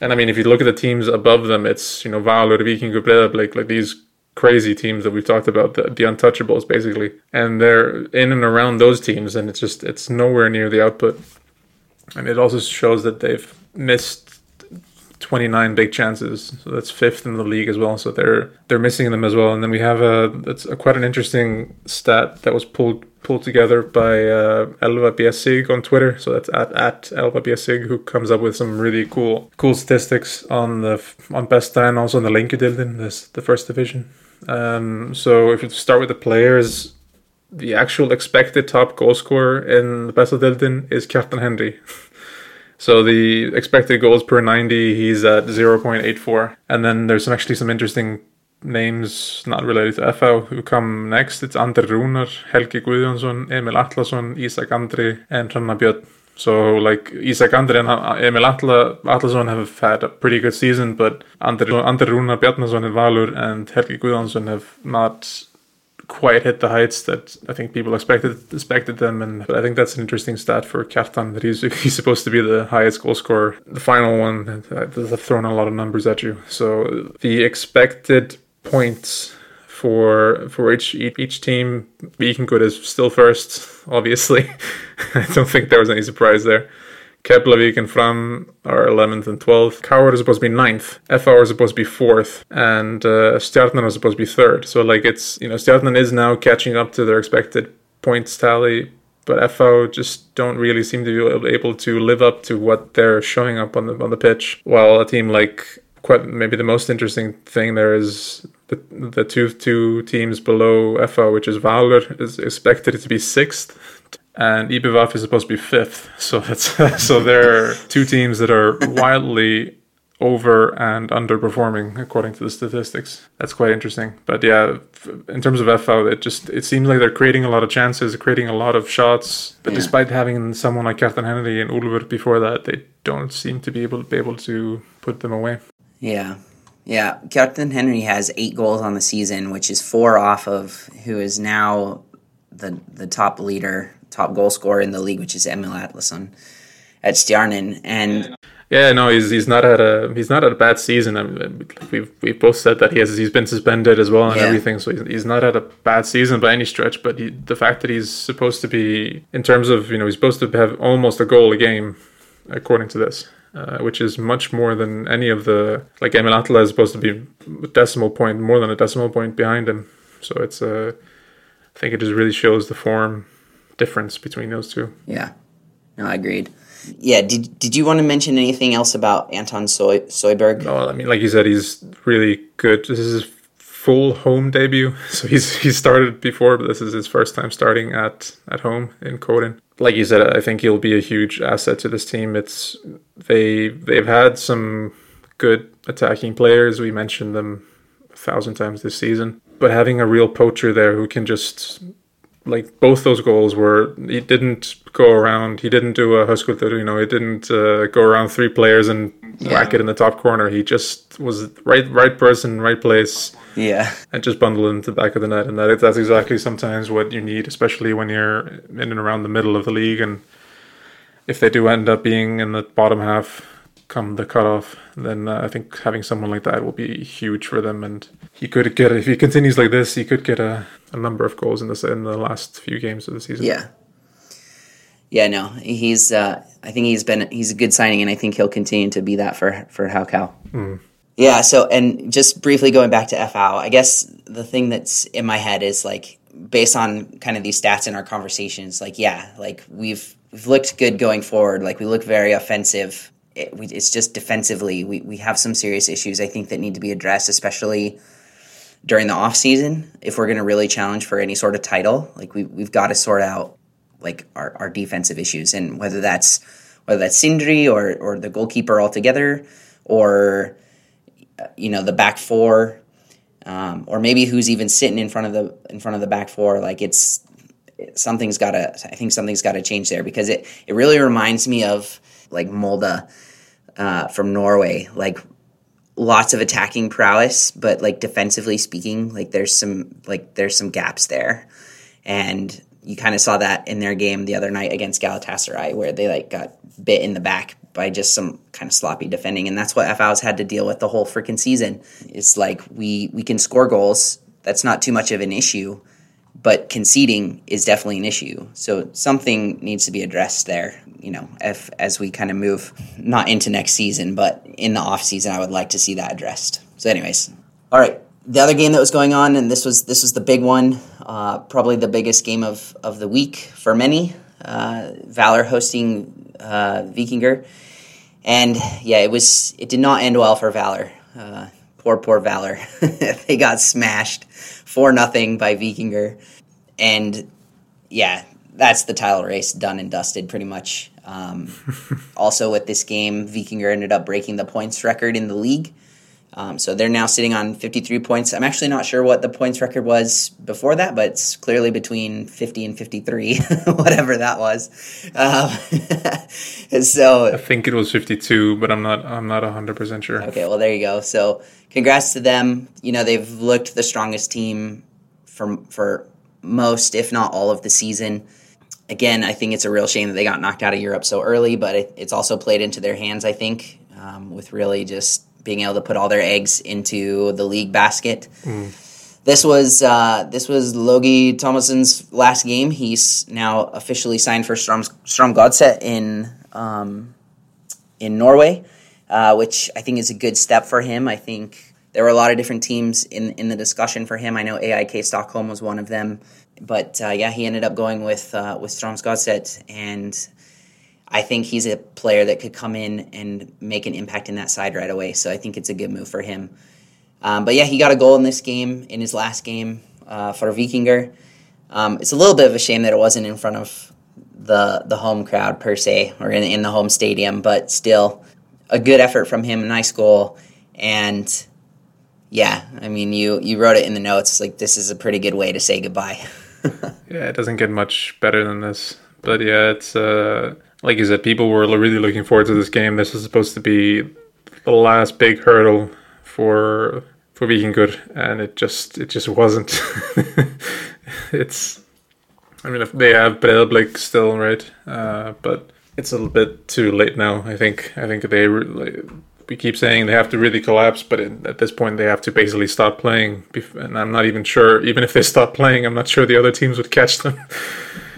And I mean, if you look at the teams above them, it's you know Valur, Viking, like, like these crazy teams that we've talked about, the, the untouchables basically, and they're in and around those teams, and it's just it's nowhere near the output, and it also shows that they've missed 29 big chances, so that's fifth in the league as well. So they're they're missing them as well, and then we have a that's a, quite an interesting stat that was pulled pulled together by uh, Elva Biesig on Twitter. So that's at, at Elva Biesig, who comes up with some really cool cool statistics on the on Besta and also on the Lengjudeildin, this the first division. Um, so if you start with the players, the actual expected top goal scorer in the Besta deildin is Kjartan Henry. so the expected goals per 90, he's at 0.84. And then there's some, actually some interesting names not related to FH who come next. It's Andri Rúnar, Helgi Guðjónsson, Emil Atlason, Isak Andri, and Hrannar Björn. So like Isak Andri and Emil Atla, Atlason have had a pretty good season, but Andri, Andri Rúnar Bjarnason in Valur and Helgi Guðjónsson have not quite hit the heights that I think people expected expected them, and I think that's an interesting stat for Kjartan that he's he's supposed to be the highest goal scorer. The final one, I've thrown a lot of numbers at you. So the expected points for for each each team, Vikingur is still first. Obviously, I don't think there was any surprise there. Keflavik and Fram are 11th and 12th. KR is supposed to be 9th. FR is supposed to be 4th. And uh, is supposed to be 3rd. So, like, it's, you know, Stjarnan is now catching up to their expected points tally. But FH just don't really seem to be able to live up to what they're showing up on the on the pitch. While a team like quite maybe the most interesting thing there is the the two two teams below FH, which is Valur, is expected to be sixth, and IBVF is supposed to be fifth. So it's so there are two teams that are wildly over and underperforming according to the statistics. That's quite interesting. But yeah, in terms of FH, it just it seems like they're creating a lot of chances, creating a lot of shots. But Yeah. despite having someone like Kjartan Henry and Úlfur before that, they don't seem to be able to be able to put them away. Yeah. Yeah. Kjartan Henry has eight goals on the season, which is four off of who is now the the top leader, top goal scorer in the league, which is Emil Atlason at Stjarnan. And Yeah, no, he's he's not had a he's not had a bad season. I mean, we've we've both said that he has he's been suspended as well and Yeah. everything, so he's, he's not had a bad season by any stretch. But he, the fact that he's supposed to be in terms of you know he's supposed to have almost a goal a game, according to this, uh, which is much more than any of the like Emil Atla is supposed to be a decimal point more than a decimal point behind him. So it's uh, I think it just really shows the form difference between those two. yeah, no, I agreed. Yeah. Did Did you want to mention anything else about Anton Soy, Soyberg? No, I mean, like you said, he's really good. This is full home debut. So he's he started before, but this is his first time starting at at home in Coden. Like you said, I think he'll be a huge asset to this team. It's they they've had some good attacking players. We mentioned them a thousand times this season, but having a real poacher there who can just like both those goals were he didn't go around he didn't do a Höskuldur you know he didn't uh, go around three players and whack it in the top corner he just was right right person right place Yeah. and just bundle into the back of the net and that that's exactly sometimes what you need especially when you're in and around the middle of the league and if they do end up being in the bottom half come the cutoff then uh, I think having someone like that will be huge for them and he could get if he continues like this he could get a, a number of goals in this in the last few games of the season Yeah. Yeah, no, he's. Uh, I think he's been. He's a good signing, and I think he'll continue to be that for for HK. Yeah. So, and just briefly going back to FH, I guess the thing that's in my head is like based on kind of these stats in our conversations. Like, yeah, like we've we've looked good going forward. Like we look very offensive. It, we, it's just defensively we we have some serious issues. I think that need to be addressed, especially during the off season if we're going to really challenge for any sort of title. Like we we've got to sort out like our, our defensive issues and whether that's whether that's Sindri or or the goalkeeper altogether or you know the back four um, or maybe who's even sitting in front of the in front of the back four like it's something's got to I think something's got to change there because it it really reminds me of like Molde uh, from Norway like lots of attacking prowess but like defensively speaking like there's some like there's some gaps there. And you kind of saw that in their game the other night against Galatasaray where they like got bit in the back by just some kind of sloppy defending. And that's what FH's had to deal with the whole freaking season. It's like we we can score goals. That's not too much of an issue but conceding is definitely an issue. So something needs to be addressed there you know if as we kind of move not into next season but in the off season I would like to see that addressed. So anyways all right. The other game that was going on, and this was this was the big one, uh, probably the biggest game of, of the week for many. Uh, Valur hosting uh, Vikingur, and yeah, it was it did not end well for Valur. Uh, poor poor Valur, they got smashed for nothing by Vikingur, and yeah, that's the title race done and dusted pretty much. Um, also, with this game, Vikingur ended up breaking the points record in the league. Um, so they're now sitting on 53 points. I'm actually not sure what the points record was before that, but it's clearly between 50 and 53, whatever that was. Um, so I think it was 52, but I'm not I'm not 100% sure. Okay, well there you go. So congrats to them. You know they've looked the strongest team for for most, if not all, of the season. Again, I think it's a real shame that they got knocked out of Europe so early, but it, it's also played into their hands. I think um, with really just being able to put all their eggs into the league basket. This was uh, this was Logi Tómasson's last game. He's now officially signed for Strom Strømsgodset in um, in Norway, uh, which I think is a good step for him. I think there were a lot of different teams in in the discussion for him. I know AIK Stockholm was one of them, but uh, yeah, he ended up going with uh, with Strømsgodset, and I think he's a player that could come in and make an impact in that side right away. So I think it's a good move for him. Um, but yeah, he got a goal in this game, in his last game uh, for Vikingur. Um, it's a little bit of a shame that it wasn't in front of the the home crowd per se, or in, in the home stadium, but still a good effort from him, a nice goal, and yeah, I mean, you you wrote it in the notes like this is a pretty good way to say goodbye. yeah, it doesn't get much better than this, but yeah, it's uh, like you said, people were really looking forward to this game. This is supposed to be the last big hurdle for for good, and it just it just wasn't. it's, I mean, they have Breiðablik still, right? Uh, but it's a little bit too late now. I think I think they we keep saying they have to really collapse, but in, at this point they have to basically stop playing. And I'm not even sure, even if they stop playing, I'm not sure the other teams would catch them.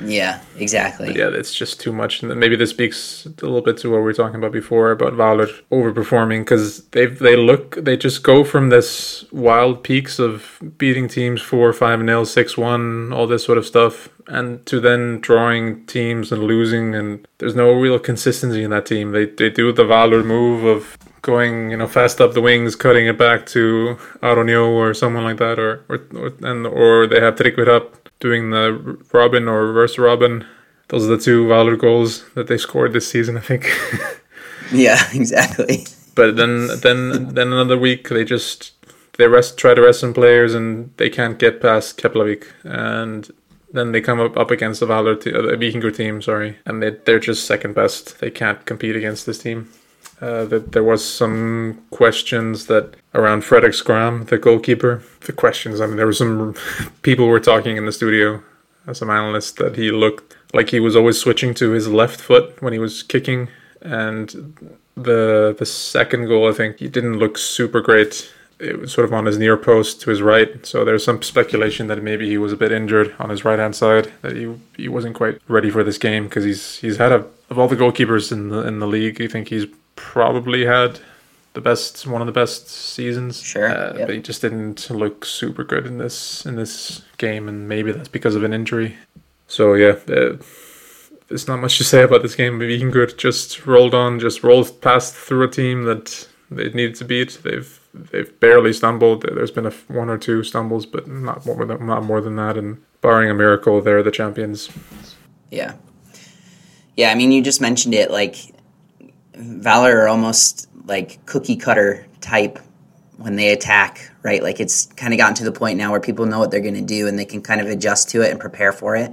Yeah, exactly. But yeah, it's just too much. And maybe this speaks a little bit to what we were talking about before about Valur overperforming because they they look they just go from this wild peaks of beating teams four five nil six one all this sort of stuff and to then drawing teams and losing and there's no real consistency in that team. They they do the Valur move of going, you know, fast up the wings, cutting it back to Aronio or someone like that, or or, or and or they have Tryggvi up doing the Robben or reverse Robben. Those are the two Valur goals that they scored this season, I think. yeah, exactly. But then then then another week they just they rest try to rest some players and they can't get past Keflavik and then they come up, up against the Valur, t- uh, the team, sorry, and they, they're just second best. They can't compete against this team. Uh, that there was some questions that around Frederik Schram, the goalkeeper. The questions, I mean, there were some people were talking in the studio, uh, some analysts, that he looked like he was always switching to his left foot when he was kicking, and the the second goal, I think, he didn't look super great. It was sort of on his near post to his right, so there's some speculation that maybe he was a bit injured on his right hand side, that he he wasn't quite ready for this game because he's he's had a of all the goalkeepers in the in the league, I think he's probably had the best one of the best seasons. Sure, uh, yep. but he just didn't look super good in this in this game, and maybe that's because of an injury. So yeah, uh, there's not much to say about this game. Vikingur just rolled on, just rolled past through a team that they needed to beat. They've they've barely stumbled. There's been a one or two stumbles, but not more than not more than that. And barring a miracle, they're the champions. Yeah, yeah. I mean, you just mentioned it. Like Valur are almost like cookie cutter type when they attack, right? Like it's kind of gotten to the point now where people know what they're going to do and they can kind of adjust to it and prepare for it.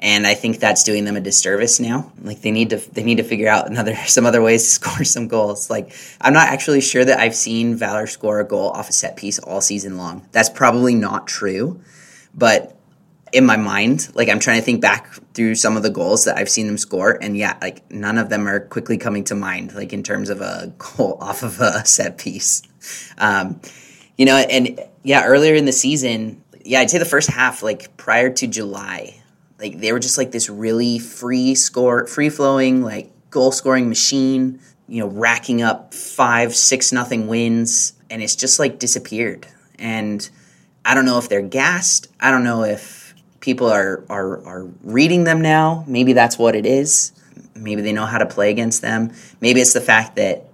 And I think that's doing them a disservice now. Like they need to they need to figure out another some other ways to score some goals. Like I'm not actually sure that I've seen Valur score a goal off a set piece all season long. That's probably not true, but in my mind. Like I'm trying to think back through some of the goals that I've seen them score, and yeah, like none of them are quickly coming to mind. Like in terms of a goal off of a set piece, um, you know. And yeah, earlier in the season, yeah, I'd say the first half, like prior to July, like they were just like this really free score, free flowing, like goal scoring machine. You know, racking up five, six nothing wins, and it's just like disappeared. And I don't know if they're gassed. I don't know if people are, are, are reading them now. Maybe that's what it is. Maybe they know how to play against them. Maybe it's the fact that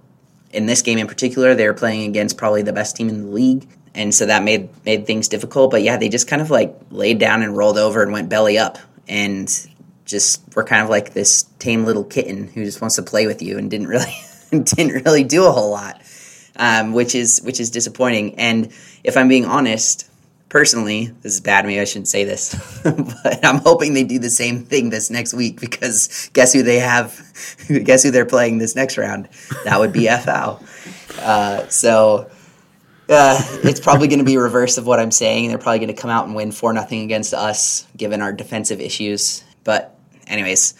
in this game in particular, they were playing against probably the best team in the league. And so that made made things difficult. But yeah, they just kind of like laid down and rolled over and went belly up and just were kind of like this tame little kitten who just wants to play with you and didn't really didn't really do a whole lot. Um, which is which is disappointing. And if I'm being honest, personally, this is bad. Maybe I shouldn't say this, but I'm hoping they do the same thing this next week because guess who they have? guess who they're playing this next round? That would be FH. Uh, so uh, it's probably going to be reverse of what I'm saying. They're probably going to come out and win four nothing against us, given our defensive issues. But anyways,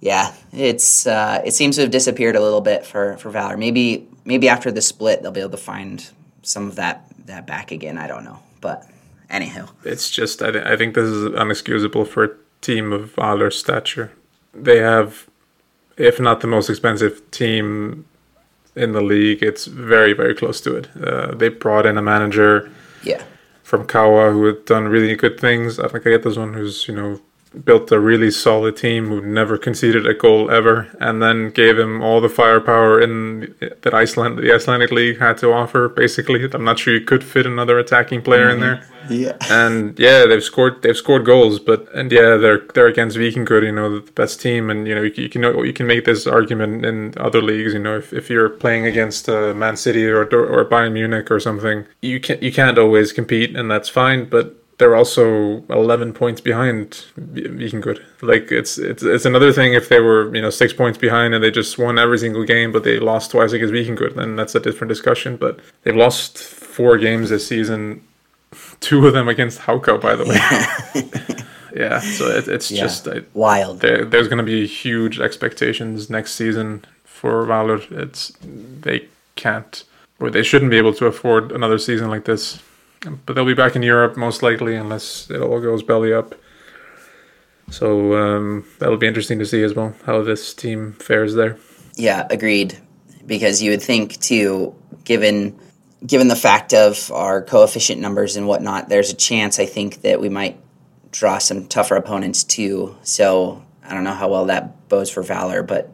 yeah, it's uh, it seems to have disappeared a little bit for for Valur. Maybe maybe after the split they'll be able to find some of that that back again. I don't know, but Anyhow, it's just I, th- I think this is unexcusable for a team of Valur's stature. They have, if not the most expensive team in the league, it's very very close to it. Uh, they brought in a manager, yeah, from KA who had done really good things. I think I get this one who's you know built a really solid team who never conceded a goal ever, and then gave him all the firepower in that Iceland, the Icelandic league had to offer. Basically, I'm not sure you could fit another attacking player in there. Yeah. And yeah, they've scored they've scored goals, but and yeah, they're they're against Vikingur, you know, the best team, and you know you, you can you can make this argument in other leagues, you know, if, if you're playing against uh, Man City or or Bayern Munich or something, you can you can't always compete, and that's fine, but they're also 11 points behind Vikingur. Like it's it's it's another thing if they were you know six points behind and they just won every single game, but they lost twice against Vikingur, then that's a different discussion. But they've lost four games this season, two of them against HK, by the way. yeah, so it, it's Yeah. just I, Wild. there, there's going to be huge expectations next season for Valur. It's they can't or they shouldn't be able to afford another season like this. But they'll be back in Europe most likely unless it all goes belly up. So um, that'll be interesting to see as well how this team fares there. Yeah, agreed. Because you would think too, given given the fact of our coefficient numbers and whatnot, there's a chance I think that we might draw some tougher opponents too. So I don't know how well that bodes for Valur, but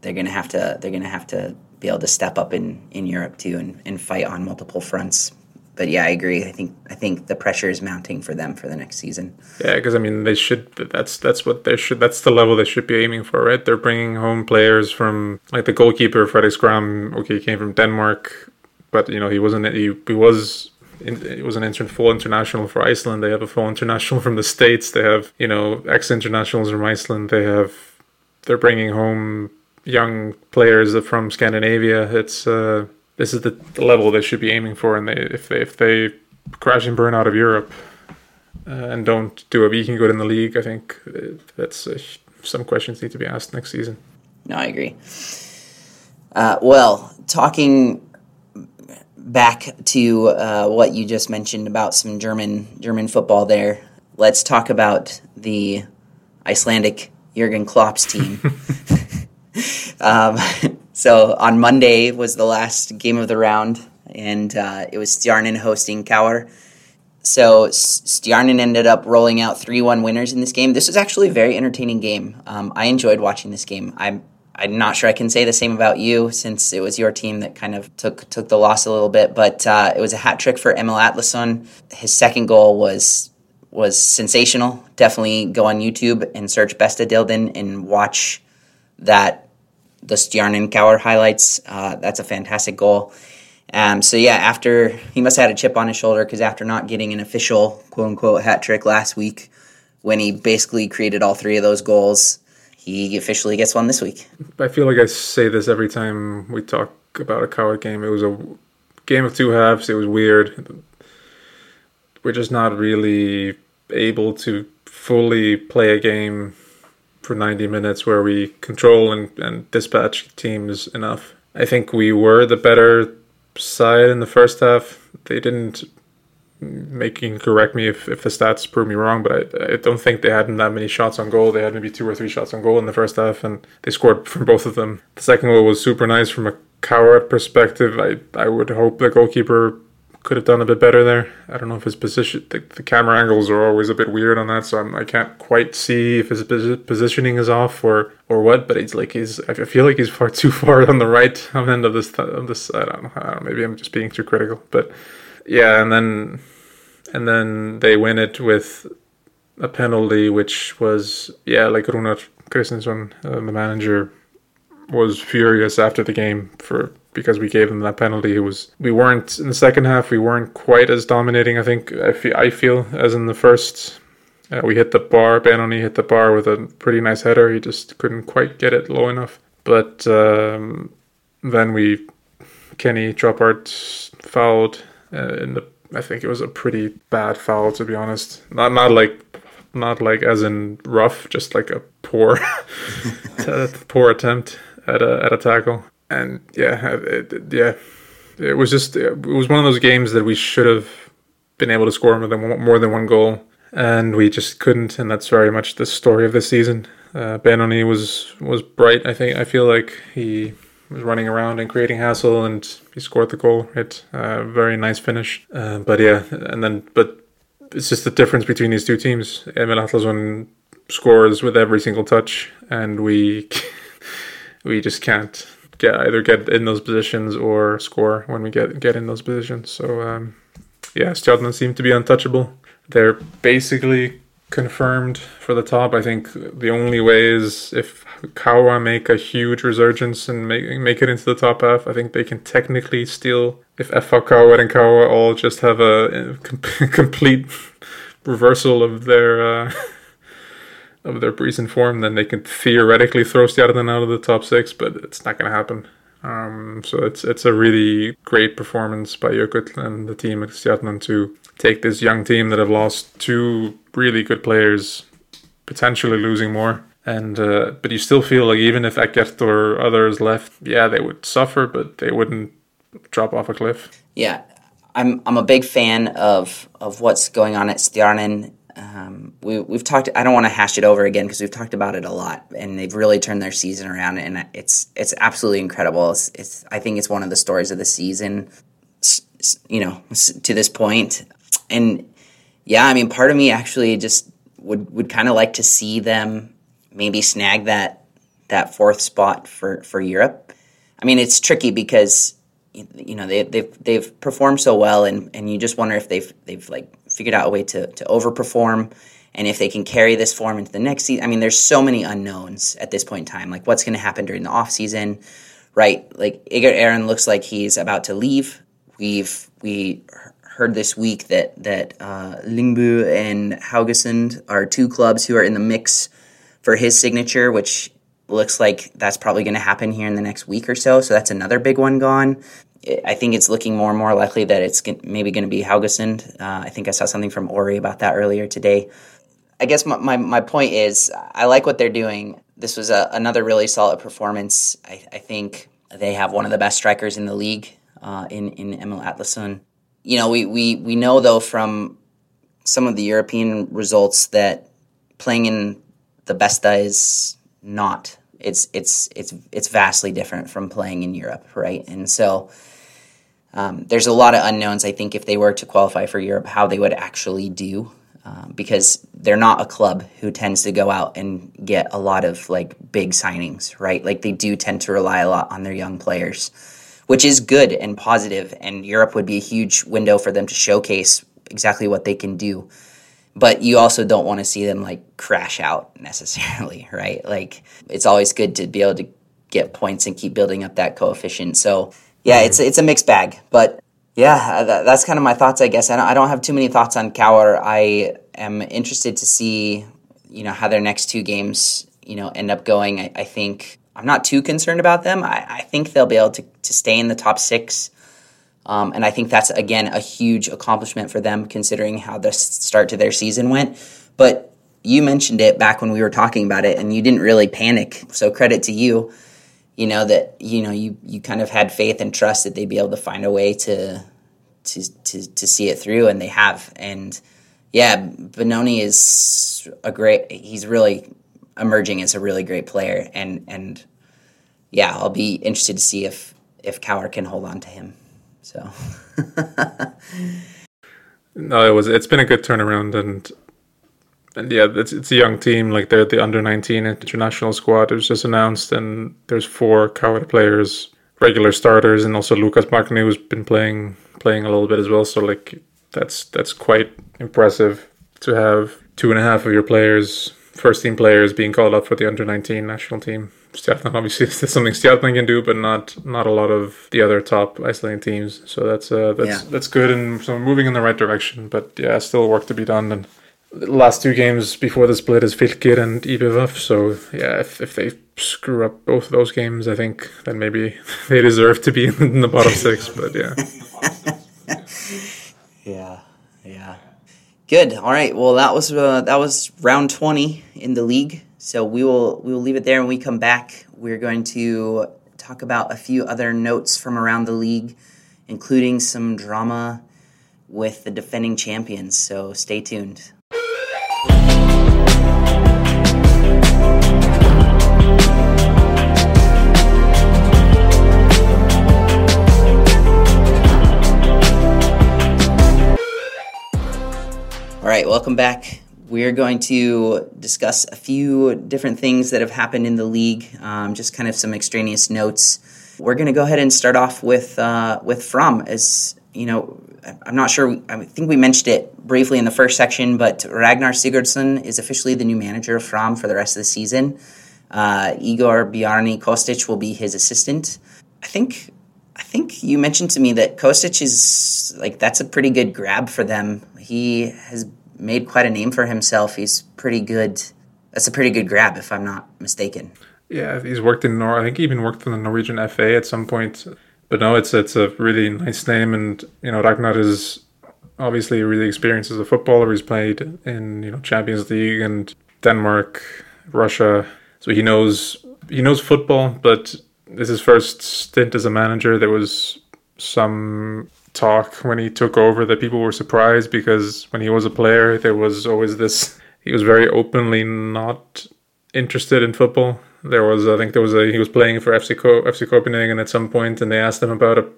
they're gonna have to they're gonna have to be able to step up in, in Europe too and, and fight on multiple fronts. But yeah, I agree. I think I think the pressure is mounting for them for the next season. Yeah, because I mean they should. That's that's what they should. That's the level they should be aiming for, right? They're bringing home players from like the goalkeeper Frederik Schram. Okay, he came from Denmark, but you know he wasn't. He, he was. He was an inter- full international for Iceland. They have a full international from the states. They have you know ex internationals from Iceland. They have. They're bringing home young players from Scandinavia. It's uh, this is the, the level they should be aiming for, and they if they if they crash and burn out of Europe uh, and don't do a Viking good in the league, I think uh, that's uh, some questions need to be asked next season. No, I agree. Uh, well, talking back to uh, what you just mentioned about some German German football there, let's talk about the Icelandic Jurgen Klopp's team. um, so on Monday was the last game of the round, and uh, it was Stjarnan hosting KR. So Stjarnan ended up rolling out three one winners in this game. This was actually a very entertaining game. Um, I enjoyed watching this game. I'm I'm not sure I can say the same about you since it was your team that kind of took took the loss a little bit. But uh, it was a hat trick for Emil Atlason. His second goal was was sensational. Definitely go on YouTube and search Besta deildin and watch that the Stjarnan KR highlights. Uh, that's a fantastic goal. Um, so yeah, after he must have had a chip on his shoulder because after not getting an official quote unquote hat trick last week, when he basically created all three of those goals, he officially gets one this week. I feel like I say this every time we talk about a KR game. It was a game of two halves. It was weird. We're just not really able to fully play a game for 90 minutes where we control and, and dispatch teams enough. I think we were the better side in the first half. They didn't make you correct me if, if the stats prove me wrong, but I, I don't think they had that many shots on goal. They had maybe two or three shots on goal in the first half, and they scored from both of them. The second goal was super nice from a KR perspective. I, I would hope the goalkeeper could have done a bit better there. I don't know if his position, the, the camera angles are always a bit weird on that, so I'm, I can't quite see if his positioning is off or or what. But it's like he's, I feel like he's far too far on the right end of this of this. I don't know. I don't maybe I'm just being too critical, but yeah, and then and then they win it with a penalty, which was yeah, like Rúnar Kristinsson, uh, the manager, was furious after the game for because we gave them that penalty. It was we weren't in the second half. We weren't quite as dominating. I think I feel, I feel as in the first. Uh, we hit the bar. Benoný hit the bar with a pretty nice header. He just couldn't quite get it low enough. But um, then we Kennie Chopart fouled uh, in the. I think it was a pretty bad foul to be honest. Not not like not like as in rough, just like a poor poor attempt at a at a tackle. And yeah, it, it- yeah, it was just it was one of those games that we should have been able to score more than more than one goal, and we just couldn't. And that's very much the story of this season. Uh, Benoný was was bright. I think I feel like he was running around and creating hassle, and he scored the goal. Right, uh, very nice finish. Uh, but yeah, and then but it's just the difference between these two teams. Emil Atlason scores with every single touch, and we we just can't get either get in those positions or score when we get get in those positions. So um, yeah, Stjarnan seem to be untouchable. They're basically confirmed for the top. I think the only way is if KA make a huge resurgence and make make it into the top half. I think they can technically still if FH and KA all just have a, a complete reversal of their uh, of their recent form, then they can theoretically throw Stjarnan out of the top six, but it's not going to happen. Um, so it's it's a really great performance by Jökull and the team at Stjarnan to take this young team that have lost two really good players, potentially losing more. And uh, but you still feel like even if Eggert or others left, yeah, they would suffer, but they wouldn't drop off a cliff. Yeah, I'm I'm a big fan of of what's going on at Stjarnan. Um, we, we've talked. I don't want to hash it over again because we've talked about it a lot, and they've really turned their season around, and it's it's absolutely incredible. It's, it's I think it's one of the stories of the season, you know, to this point, and yeah, I mean, part of me actually just would would kind of like to see them maybe snag that that fourth spot for for Europe. I mean, it's tricky because you know they, they've they've performed so well, and, and you just wonder if they've they've like figured out a way to to overperform, and if they can carry this form into the next season. I mean, there's so many unknowns at this point in time. Like what's going to happen during the off season, right? Like Eggert Aron looks like he's about to leave. We've we heard this week that that uh, Lyngby and Haugesund are two clubs who are in the mix for his signature, which looks like that's probably going to happen here in the next week or so. So that's another big one gone. I think it's looking more and more likely that it's maybe going to be Haugesund. Uh, I think I saw something from Ori about that earlier today. I guess my, my, my point is I like what they're doing. This was a, another really solid performance. I, I, think they have one of the best strikers in the league uh, in, in Emil Atlason. You know, we, we, we know, though, from some of the European results that playing in the Besta is not. It's, it's, it's, it's vastly different from playing in Europe, right? And so um, there's a lot of unknowns, I think, if they were to qualify for Europe, how they would actually do. Um, because they're not a club who tends to go out and get a lot of like big signings, right? Like they do tend to rely a lot on their young players, which is good and positive, and Europe would be a huge window for them to showcase exactly what they can do. But you also don't want to see them like crash out necessarily, right? Like it's always good to be able to get points and keep building up that coefficient. So yeah, it's it's a mixed bag, but yeah, that, that's kind of my thoughts, I guess. I don't, I don't have too many thoughts on KR. I am interested to see, you know, how their next two games, you know, end up going. I, I think I'm not too concerned about them. I, I, think they'll be able to, to stay in the top six. Um, and I think that's, again, a huge accomplishment for them considering how the start to their season went. But you mentioned it back when we were talking about it, and you didn't really panic. So credit to you you know that you know you you kind of had faith and trust that they'd be able to find a way to to to to see it through, and they have. And yeah, Benoný is a great. He's really emerging as a really great player, and and yeah, I'll be interested to see if if KR can hold on to him. So. no, it was. It's been a good turnaround, and and yeah, it's, it's a young team. Like they're the under 19 international squad. It was just announced, and there's four KR players, regular starters, and also Lucas Magni who's been playing playing a little bit as well. So like that's that's quite impressive to have two and a half of your players, first team players, being called up for the under 19 national team. Stjarnan obviously is something Stjarnan can do, but not not a lot of the other top Icelandic teams. So that's uh, that's yeah. that's good, and so moving in the right direction. But yeah, still work to be done and the last two games before the split is Fylkir and IBVF. So yeah, if, if they screw up both those games, I think then maybe they deserve to be in the bottom six. But yeah. yeah, yeah. Good. All right. Well, that was uh, that was round twenty in the league. So we will we will leave it there. When we come back, we're going to talk about a few other notes from around the league, including some drama with the defending champions. So stay tuned. All right, welcome back. we're going to discuss a few different things that have happened in the league, um, just kind of some extraneous notes. We're going to go ahead and start off with uh, with Fram. As you know, I'm not sure. I think we mentioned it briefly in the first section, but Ragnar Sigurdsson is officially the new manager of Fram for the rest of the season. Uh, Igor Bjarni Kostic will be his assistant. I think I think you mentioned to me that Kostic is like that's a pretty good grab for them. He has made quite a name for himself. He's pretty good. That's a pretty good grab, if I'm not mistaken. Yeah, he's worked in Nor. I think he even worked in the Norwegian FA at some point. But no, it's it's a really nice name, and you know Ragnar is obviously really experienced as a footballer. He's played in you know Champions League and Denmark, Russia, so he knows he knows football. But this is his first stint as a manager. There was some talk when he took over that people were surprised because when he was a player, there was always this. He was very openly not interested in football. There was, I think, there was a he was playing for FC Co- FC Copenhagen at some point, and they asked him about a.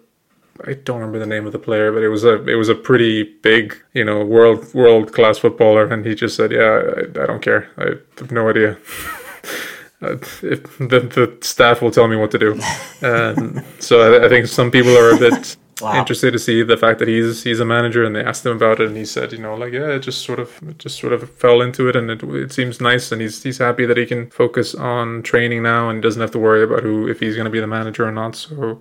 I don't remember the name of the player, but it was a it was a pretty big, you know, world world class footballer, and he just said, "Yeah, I, I don't care. I have no idea." If the, the staff will tell me what to do. Um, so I, I, think some people are a bit wow. interested to see the fact that he's he's a manager, and they asked him about it, and he said, you know, like yeah, it just sort of just sort of fell into it, and it, it seems nice, and he's he's happy that he can focus on training now, and doesn't have to worry about who if he's going to be the manager or not. So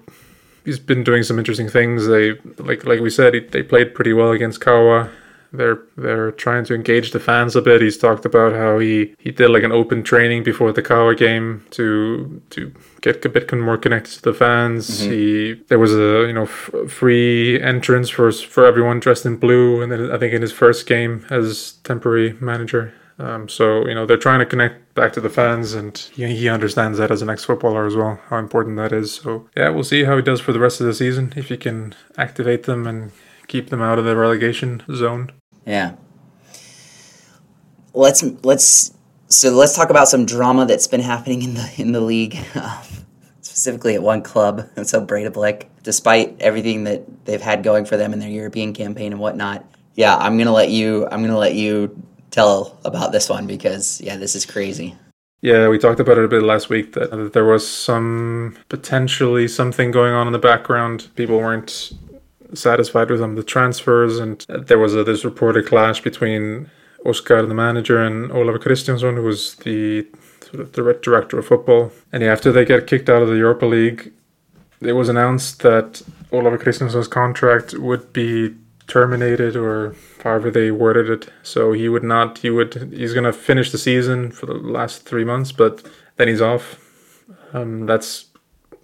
he's been doing some interesting things. They like like we said, he, they played pretty well against KA they're they're trying to engage the fans a bit. He's talked about how he, he did like an open training before the KA game to to get a bit more connected to the fans. Mm-hmm. He there was a you know f- free entrance for for everyone dressed in blue, and then I think in his first game as temporary manager. Um, so you know they're trying to connect back to the fans, and he, he understands that as an ex-footballer as well, how important that is. So yeah, we'll see how he does for the rest of the season if he can activate them and keep them out of the relegation zone. Yeah. Let's let's so let's talk about some drama that's been happening in the in the league, uh, specifically at one club. And so Breidablik, despite everything that they've had going for them in their European campaign and whatnot. Yeah, I'm gonna let you. I'm gonna let you tell about this one because yeah, this is crazy. Yeah, we talked about it a bit last week that, that there was some potentially something going on in the background. People weren't satisfied with them the transfers, and there was a, this reported clash between Oscar, the manager, and Olav Kristjansson, who was the sort of direct director of football. And after they get kicked out of the Europa League, it was announced that Olav Kristjansson's contract would be terminated, or however they worded it. So he would not. He would. He's going to finish the season for the last three months, but then he's off. Um, that's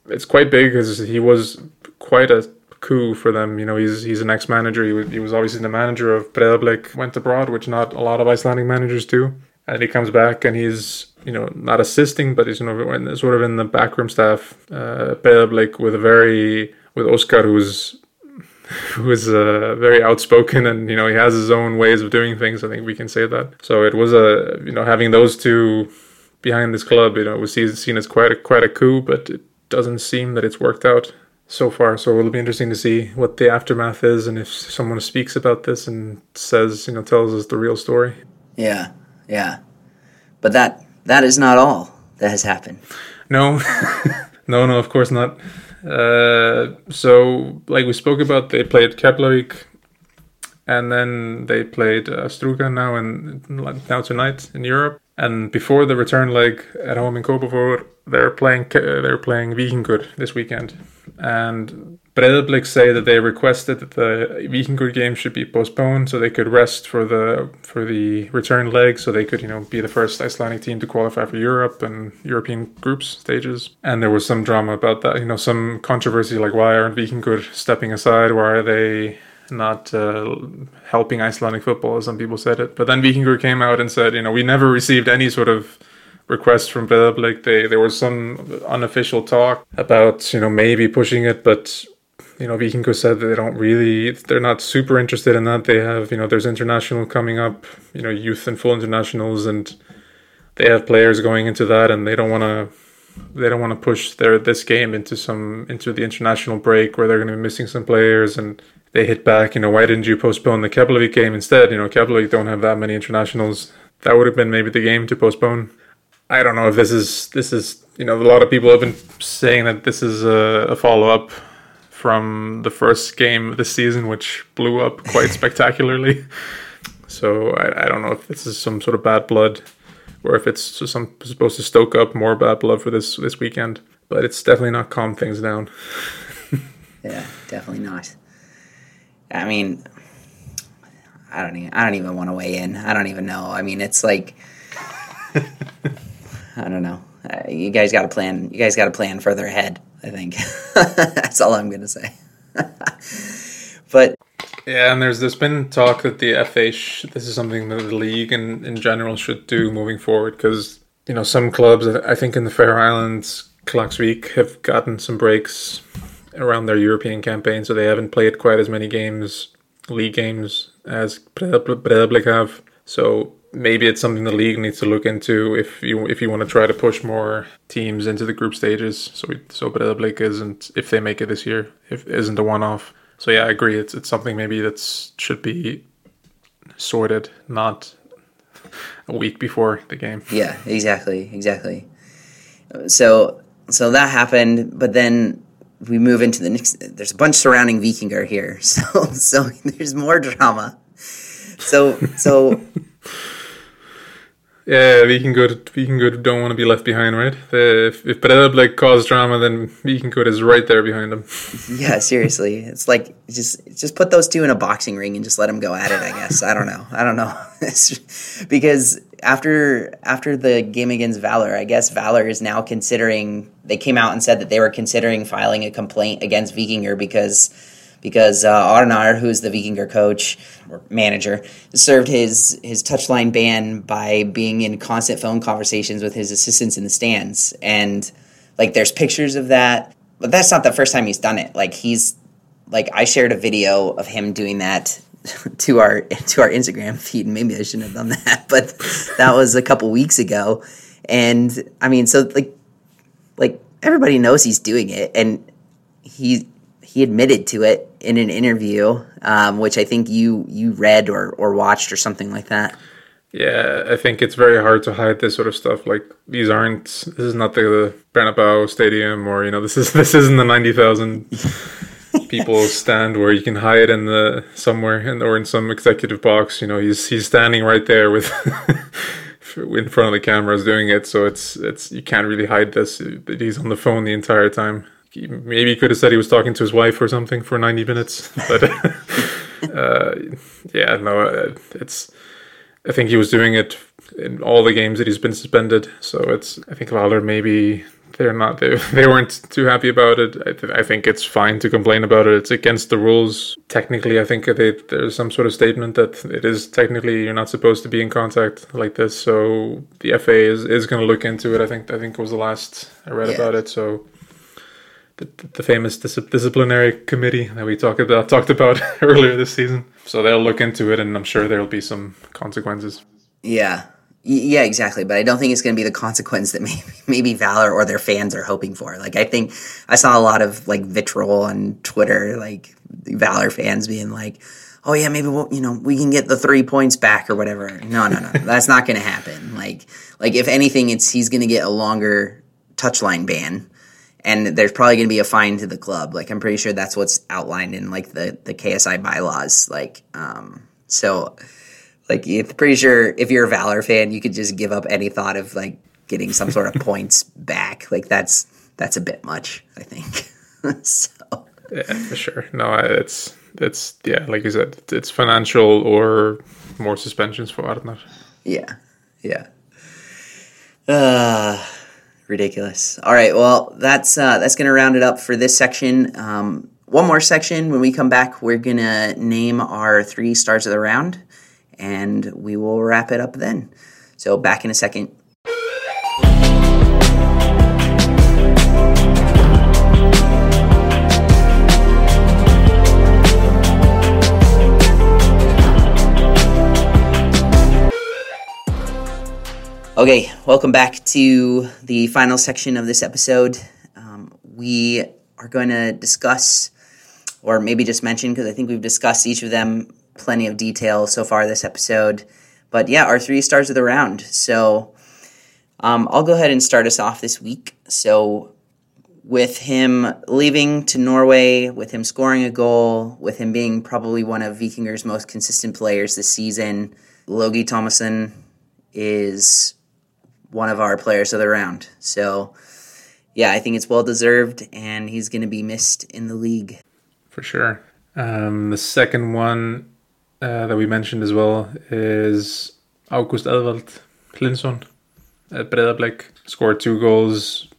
it's quite big because he was quite a coup for them. You know, he's he's an ex manager. He was, he was obviously the manager of Breidablik, went abroad, which not a lot of Icelandic managers do. And he comes back and he's, you know, not assisting, but he's, you know, sort of in the backroom staff, uh, Breidablik with a very, with Oscar, who's who is uh, very outspoken and you know he has his own ways of doing things. I think we can say that. So it was a you know having those two behind this club, you know, was seen as quite a quite a coup, but it doesn't seem that it's worked out so far. So it'll be interesting to see what the aftermath is and if someone speaks about this and says, you know, tells us the real story. Yeah, yeah. But that that is not all that has happened. No, no, no, of course not. Uh, so, like we spoke about, they played Keflavik, and then they played uh, Struga now and now tonight in Europe. And before the return leg at home in Kópavogur, they're playing they're playing Víkingur this weekend. And Breidablik say that they requested that the Víkingur game should be postponed so they could rest for the for the return leg, so they could you know be the first Icelandic team to qualify for Europe and European groups stages. And there was some drama about that, you know, some controversy like why aren't Víkingur stepping aside? Why are they not uh, helping Icelandic football, as some people said it. But then Vikingur came out and said, you know, we never received any sort of request from Breidablik. They there was some unofficial talk about you know maybe pushing it, but you know Vikingur said that they don't really, they're not super interested in that. They have you know there's international coming up, you know youth and full internationals, and they have players going into that, and they don't want to they don't want to push their this game into some into the international break where they're going to be missing some players and they hit back, you know, why didn't you postpone the Keflavik game instead? You know, Keflavik don't have that many internationals. That would have been maybe the game to postpone. I don't know if this is this is you know a lot of people have been saying that this is a, a follow up from the first game of the season, which blew up quite spectacularly. So I, I don't know if this is some sort of bad blood, or if it's just some supposed to stoke up more bad blood for this this weekend. But it's definitely not calmed things down. yeah, definitely not. I mean, I don't even I don't even want to weigh in. I don't even know. I mean, it's like I don't know. Uh, you guys got to plan. You guys got to plan further ahead. I think that's all I'm gonna say. but yeah, and there's there's been talk that the FA sh- this is something that the league in in general should do moving forward because you know some clubs I think in the Faroe Islands, Klaksvik have gotten some breaks around their European campaign, so they haven't played quite as many games, league games, as Breiðablik have. So maybe it's something the league needs to look into if you if you want to try to push more teams into the group stages. So we, so Breiðablik isn't if they make it this year, if isn't a one off. So yeah, I agree. It's it's something maybe that should be sorted, not a week before the game. Yeah, exactly, exactly. So so that happened, but then we move into the next. There's a bunch surrounding Vikingur here, so so there's more drama. So so yeah, Vikingur, Vikingur don't want to be left behind, right? if if like caused drama, then Vikingur is right there behind them. yeah, seriously, it's like just just put those two in a boxing ring and just let them go at it. I guess I don't know. I don't know because after after the game against Valur, I guess Valur is now considering. They came out and said that they were considering filing a complaint against Vikingur because because uh, Arnar, who's the Vikingur coach or manager, served his his touchline ban by being in constant phone conversations with his assistants in the stands, and like there's pictures of that. But that's not the first time he's done it. Like he's like I shared a video of him doing that to our to our Instagram feed. And maybe I shouldn't have done that, but that was a couple weeks ago. And I mean, so like like everybody knows he's doing it, and he he admitted to it in an interview, um, which I think you you read or or watched or something like that. Yeah, I think it's very hard to hide this sort of stuff. Like these aren't. This is not the Bernabeu Stadium, or you know, this is this isn't the ninety thousand people stand where you can hide in the somewhere in, or in some executive box. You know, he's he's standing right there with. in front of the cameras doing it so it's it's you can't really hide this he's on the phone the entire time maybe he could have said he was talking to his wife or something for 90 minutes but uh, yeah no uh, it's i think he was doing it in all the games that he's been suspended so it's i think Valur maybe they're not they, they weren't too happy about it. I, th- I, think it's fine to complain about it. It's against the rules. Technically i think they, there's some sort of statement that it is technically you're not supposed to be in contact like this so the fa is, is going to look into it. I think i think it was the last i read yeah. about it so the, the famous dis- disciplinary committee that we talked about talked about earlier this season. So they'll look into it, and I'm sure there'll be some consequences. Yeah, yeah, exactly. But I don't think it's going to be the consequence that maybe, maybe Valur or their fans are hoping for. Like I think I saw a lot of like vitriol on Twitter, like Valur fans being like, "Oh yeah, maybe we'll, you know we can get the three points back or whatever." No, no, no, that's not going to happen. Like, like if anything, it's he's going to get a longer touchline ban and there's probably going to be a fine to the club. Like I'm pretty sure that's what's outlined in like the the KSI bylaws. Like um, so, like it's pretty sure if you're a Valur fan, you could just give up any thought of like getting some sort of points back. Like that's that's a bit much, I think. so yeah, for sure. No, it's it's yeah, like you said, it's financial or more suspensions for Arnar. Yeah, yeah. Uh ridiculous. All right, well, that's uh, that's to round it up for this section. Um, one more section. When we come back, we're to name our three stars of the round, and we will wrap it up then. So back in a second. Okay, welcome back to the final section of this episode. Um, we are going to discuss or maybe just mention because I think we've discussed each of them plenty of detail so far this episode. But yeah, our three stars of the round. So um, I'll go ahead and start us off this week. So with him leaving to Norway, with him scoring a goal, with him being probably one of Vikingur's most consistent players this season, Logi Tómasson is one of our players of the round. So, yeah, I think it's well deserved, and he's going to be missed in the league. For sure. Um, the second one uh, that we mentioned as well is Ágúst Eðvald Hlynsson at Breiðablik. Scored two goals,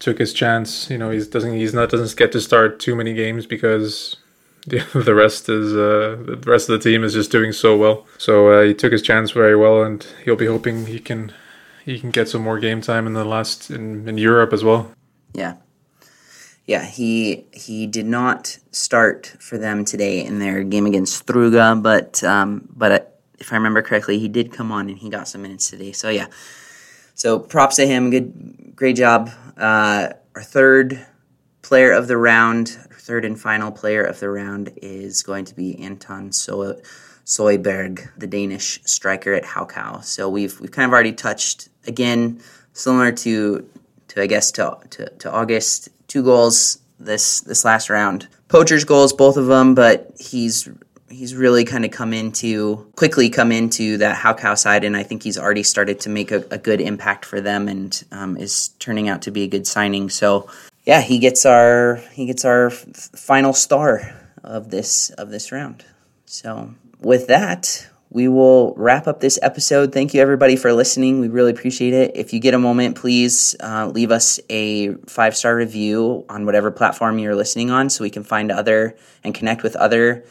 took his chance. You know, he doesn't he's not doesn't get to start too many games because the, the rest is uh, the rest of the team is just doing so well. So uh, he took his chance very well, and he'll be hoping he can he can get some more game time in the last in, in Europe as well. Yeah, yeah. He he did not start for them today in their game against Struga, but um, but uh, if I remember correctly, he did come on and he got some minutes today. So yeah. So props to him. Good, great job. Uh, our third player of the round, third and final player of the round is going to be Anton so- Søjberg, the Danish striker at HK. So we've we've kind of already touched again, similar to to I guess to, to, to Ágúst, two goals this this last round. Poacher's goals, both of them, but he's he's really kind of come into quickly come into that HK side, and I think he's already started to make a, a good impact for them, and um, is turning out to be a good signing. So yeah, he gets our he gets our final star of this of this round. So with that, we will wrap up this episode. Thank you everybody for listening. We really appreciate it. If you get a moment, please uh, leave us a five star review on whatever platform you're listening on, so we can find other and connect with other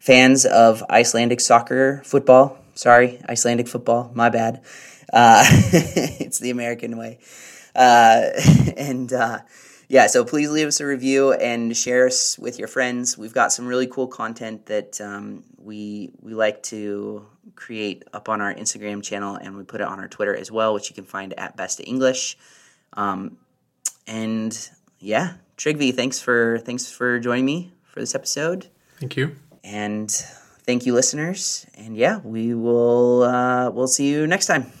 fans of Icelandic soccer, football. Sorry, Icelandic football. My bad. Uh, it's the American way. Uh, and uh, yeah, so please leave us a review and share us with your friends. We've got some really cool content that um, we we like to create up on our Instagram channel, and we put it on our Twitter as well, which you can find at Besta English. Um, and yeah, Tryggvi, thanks for thanks for joining me for this episode. Thank you. And thank you, listeners. And yeah, we will uh, we'll see you next time.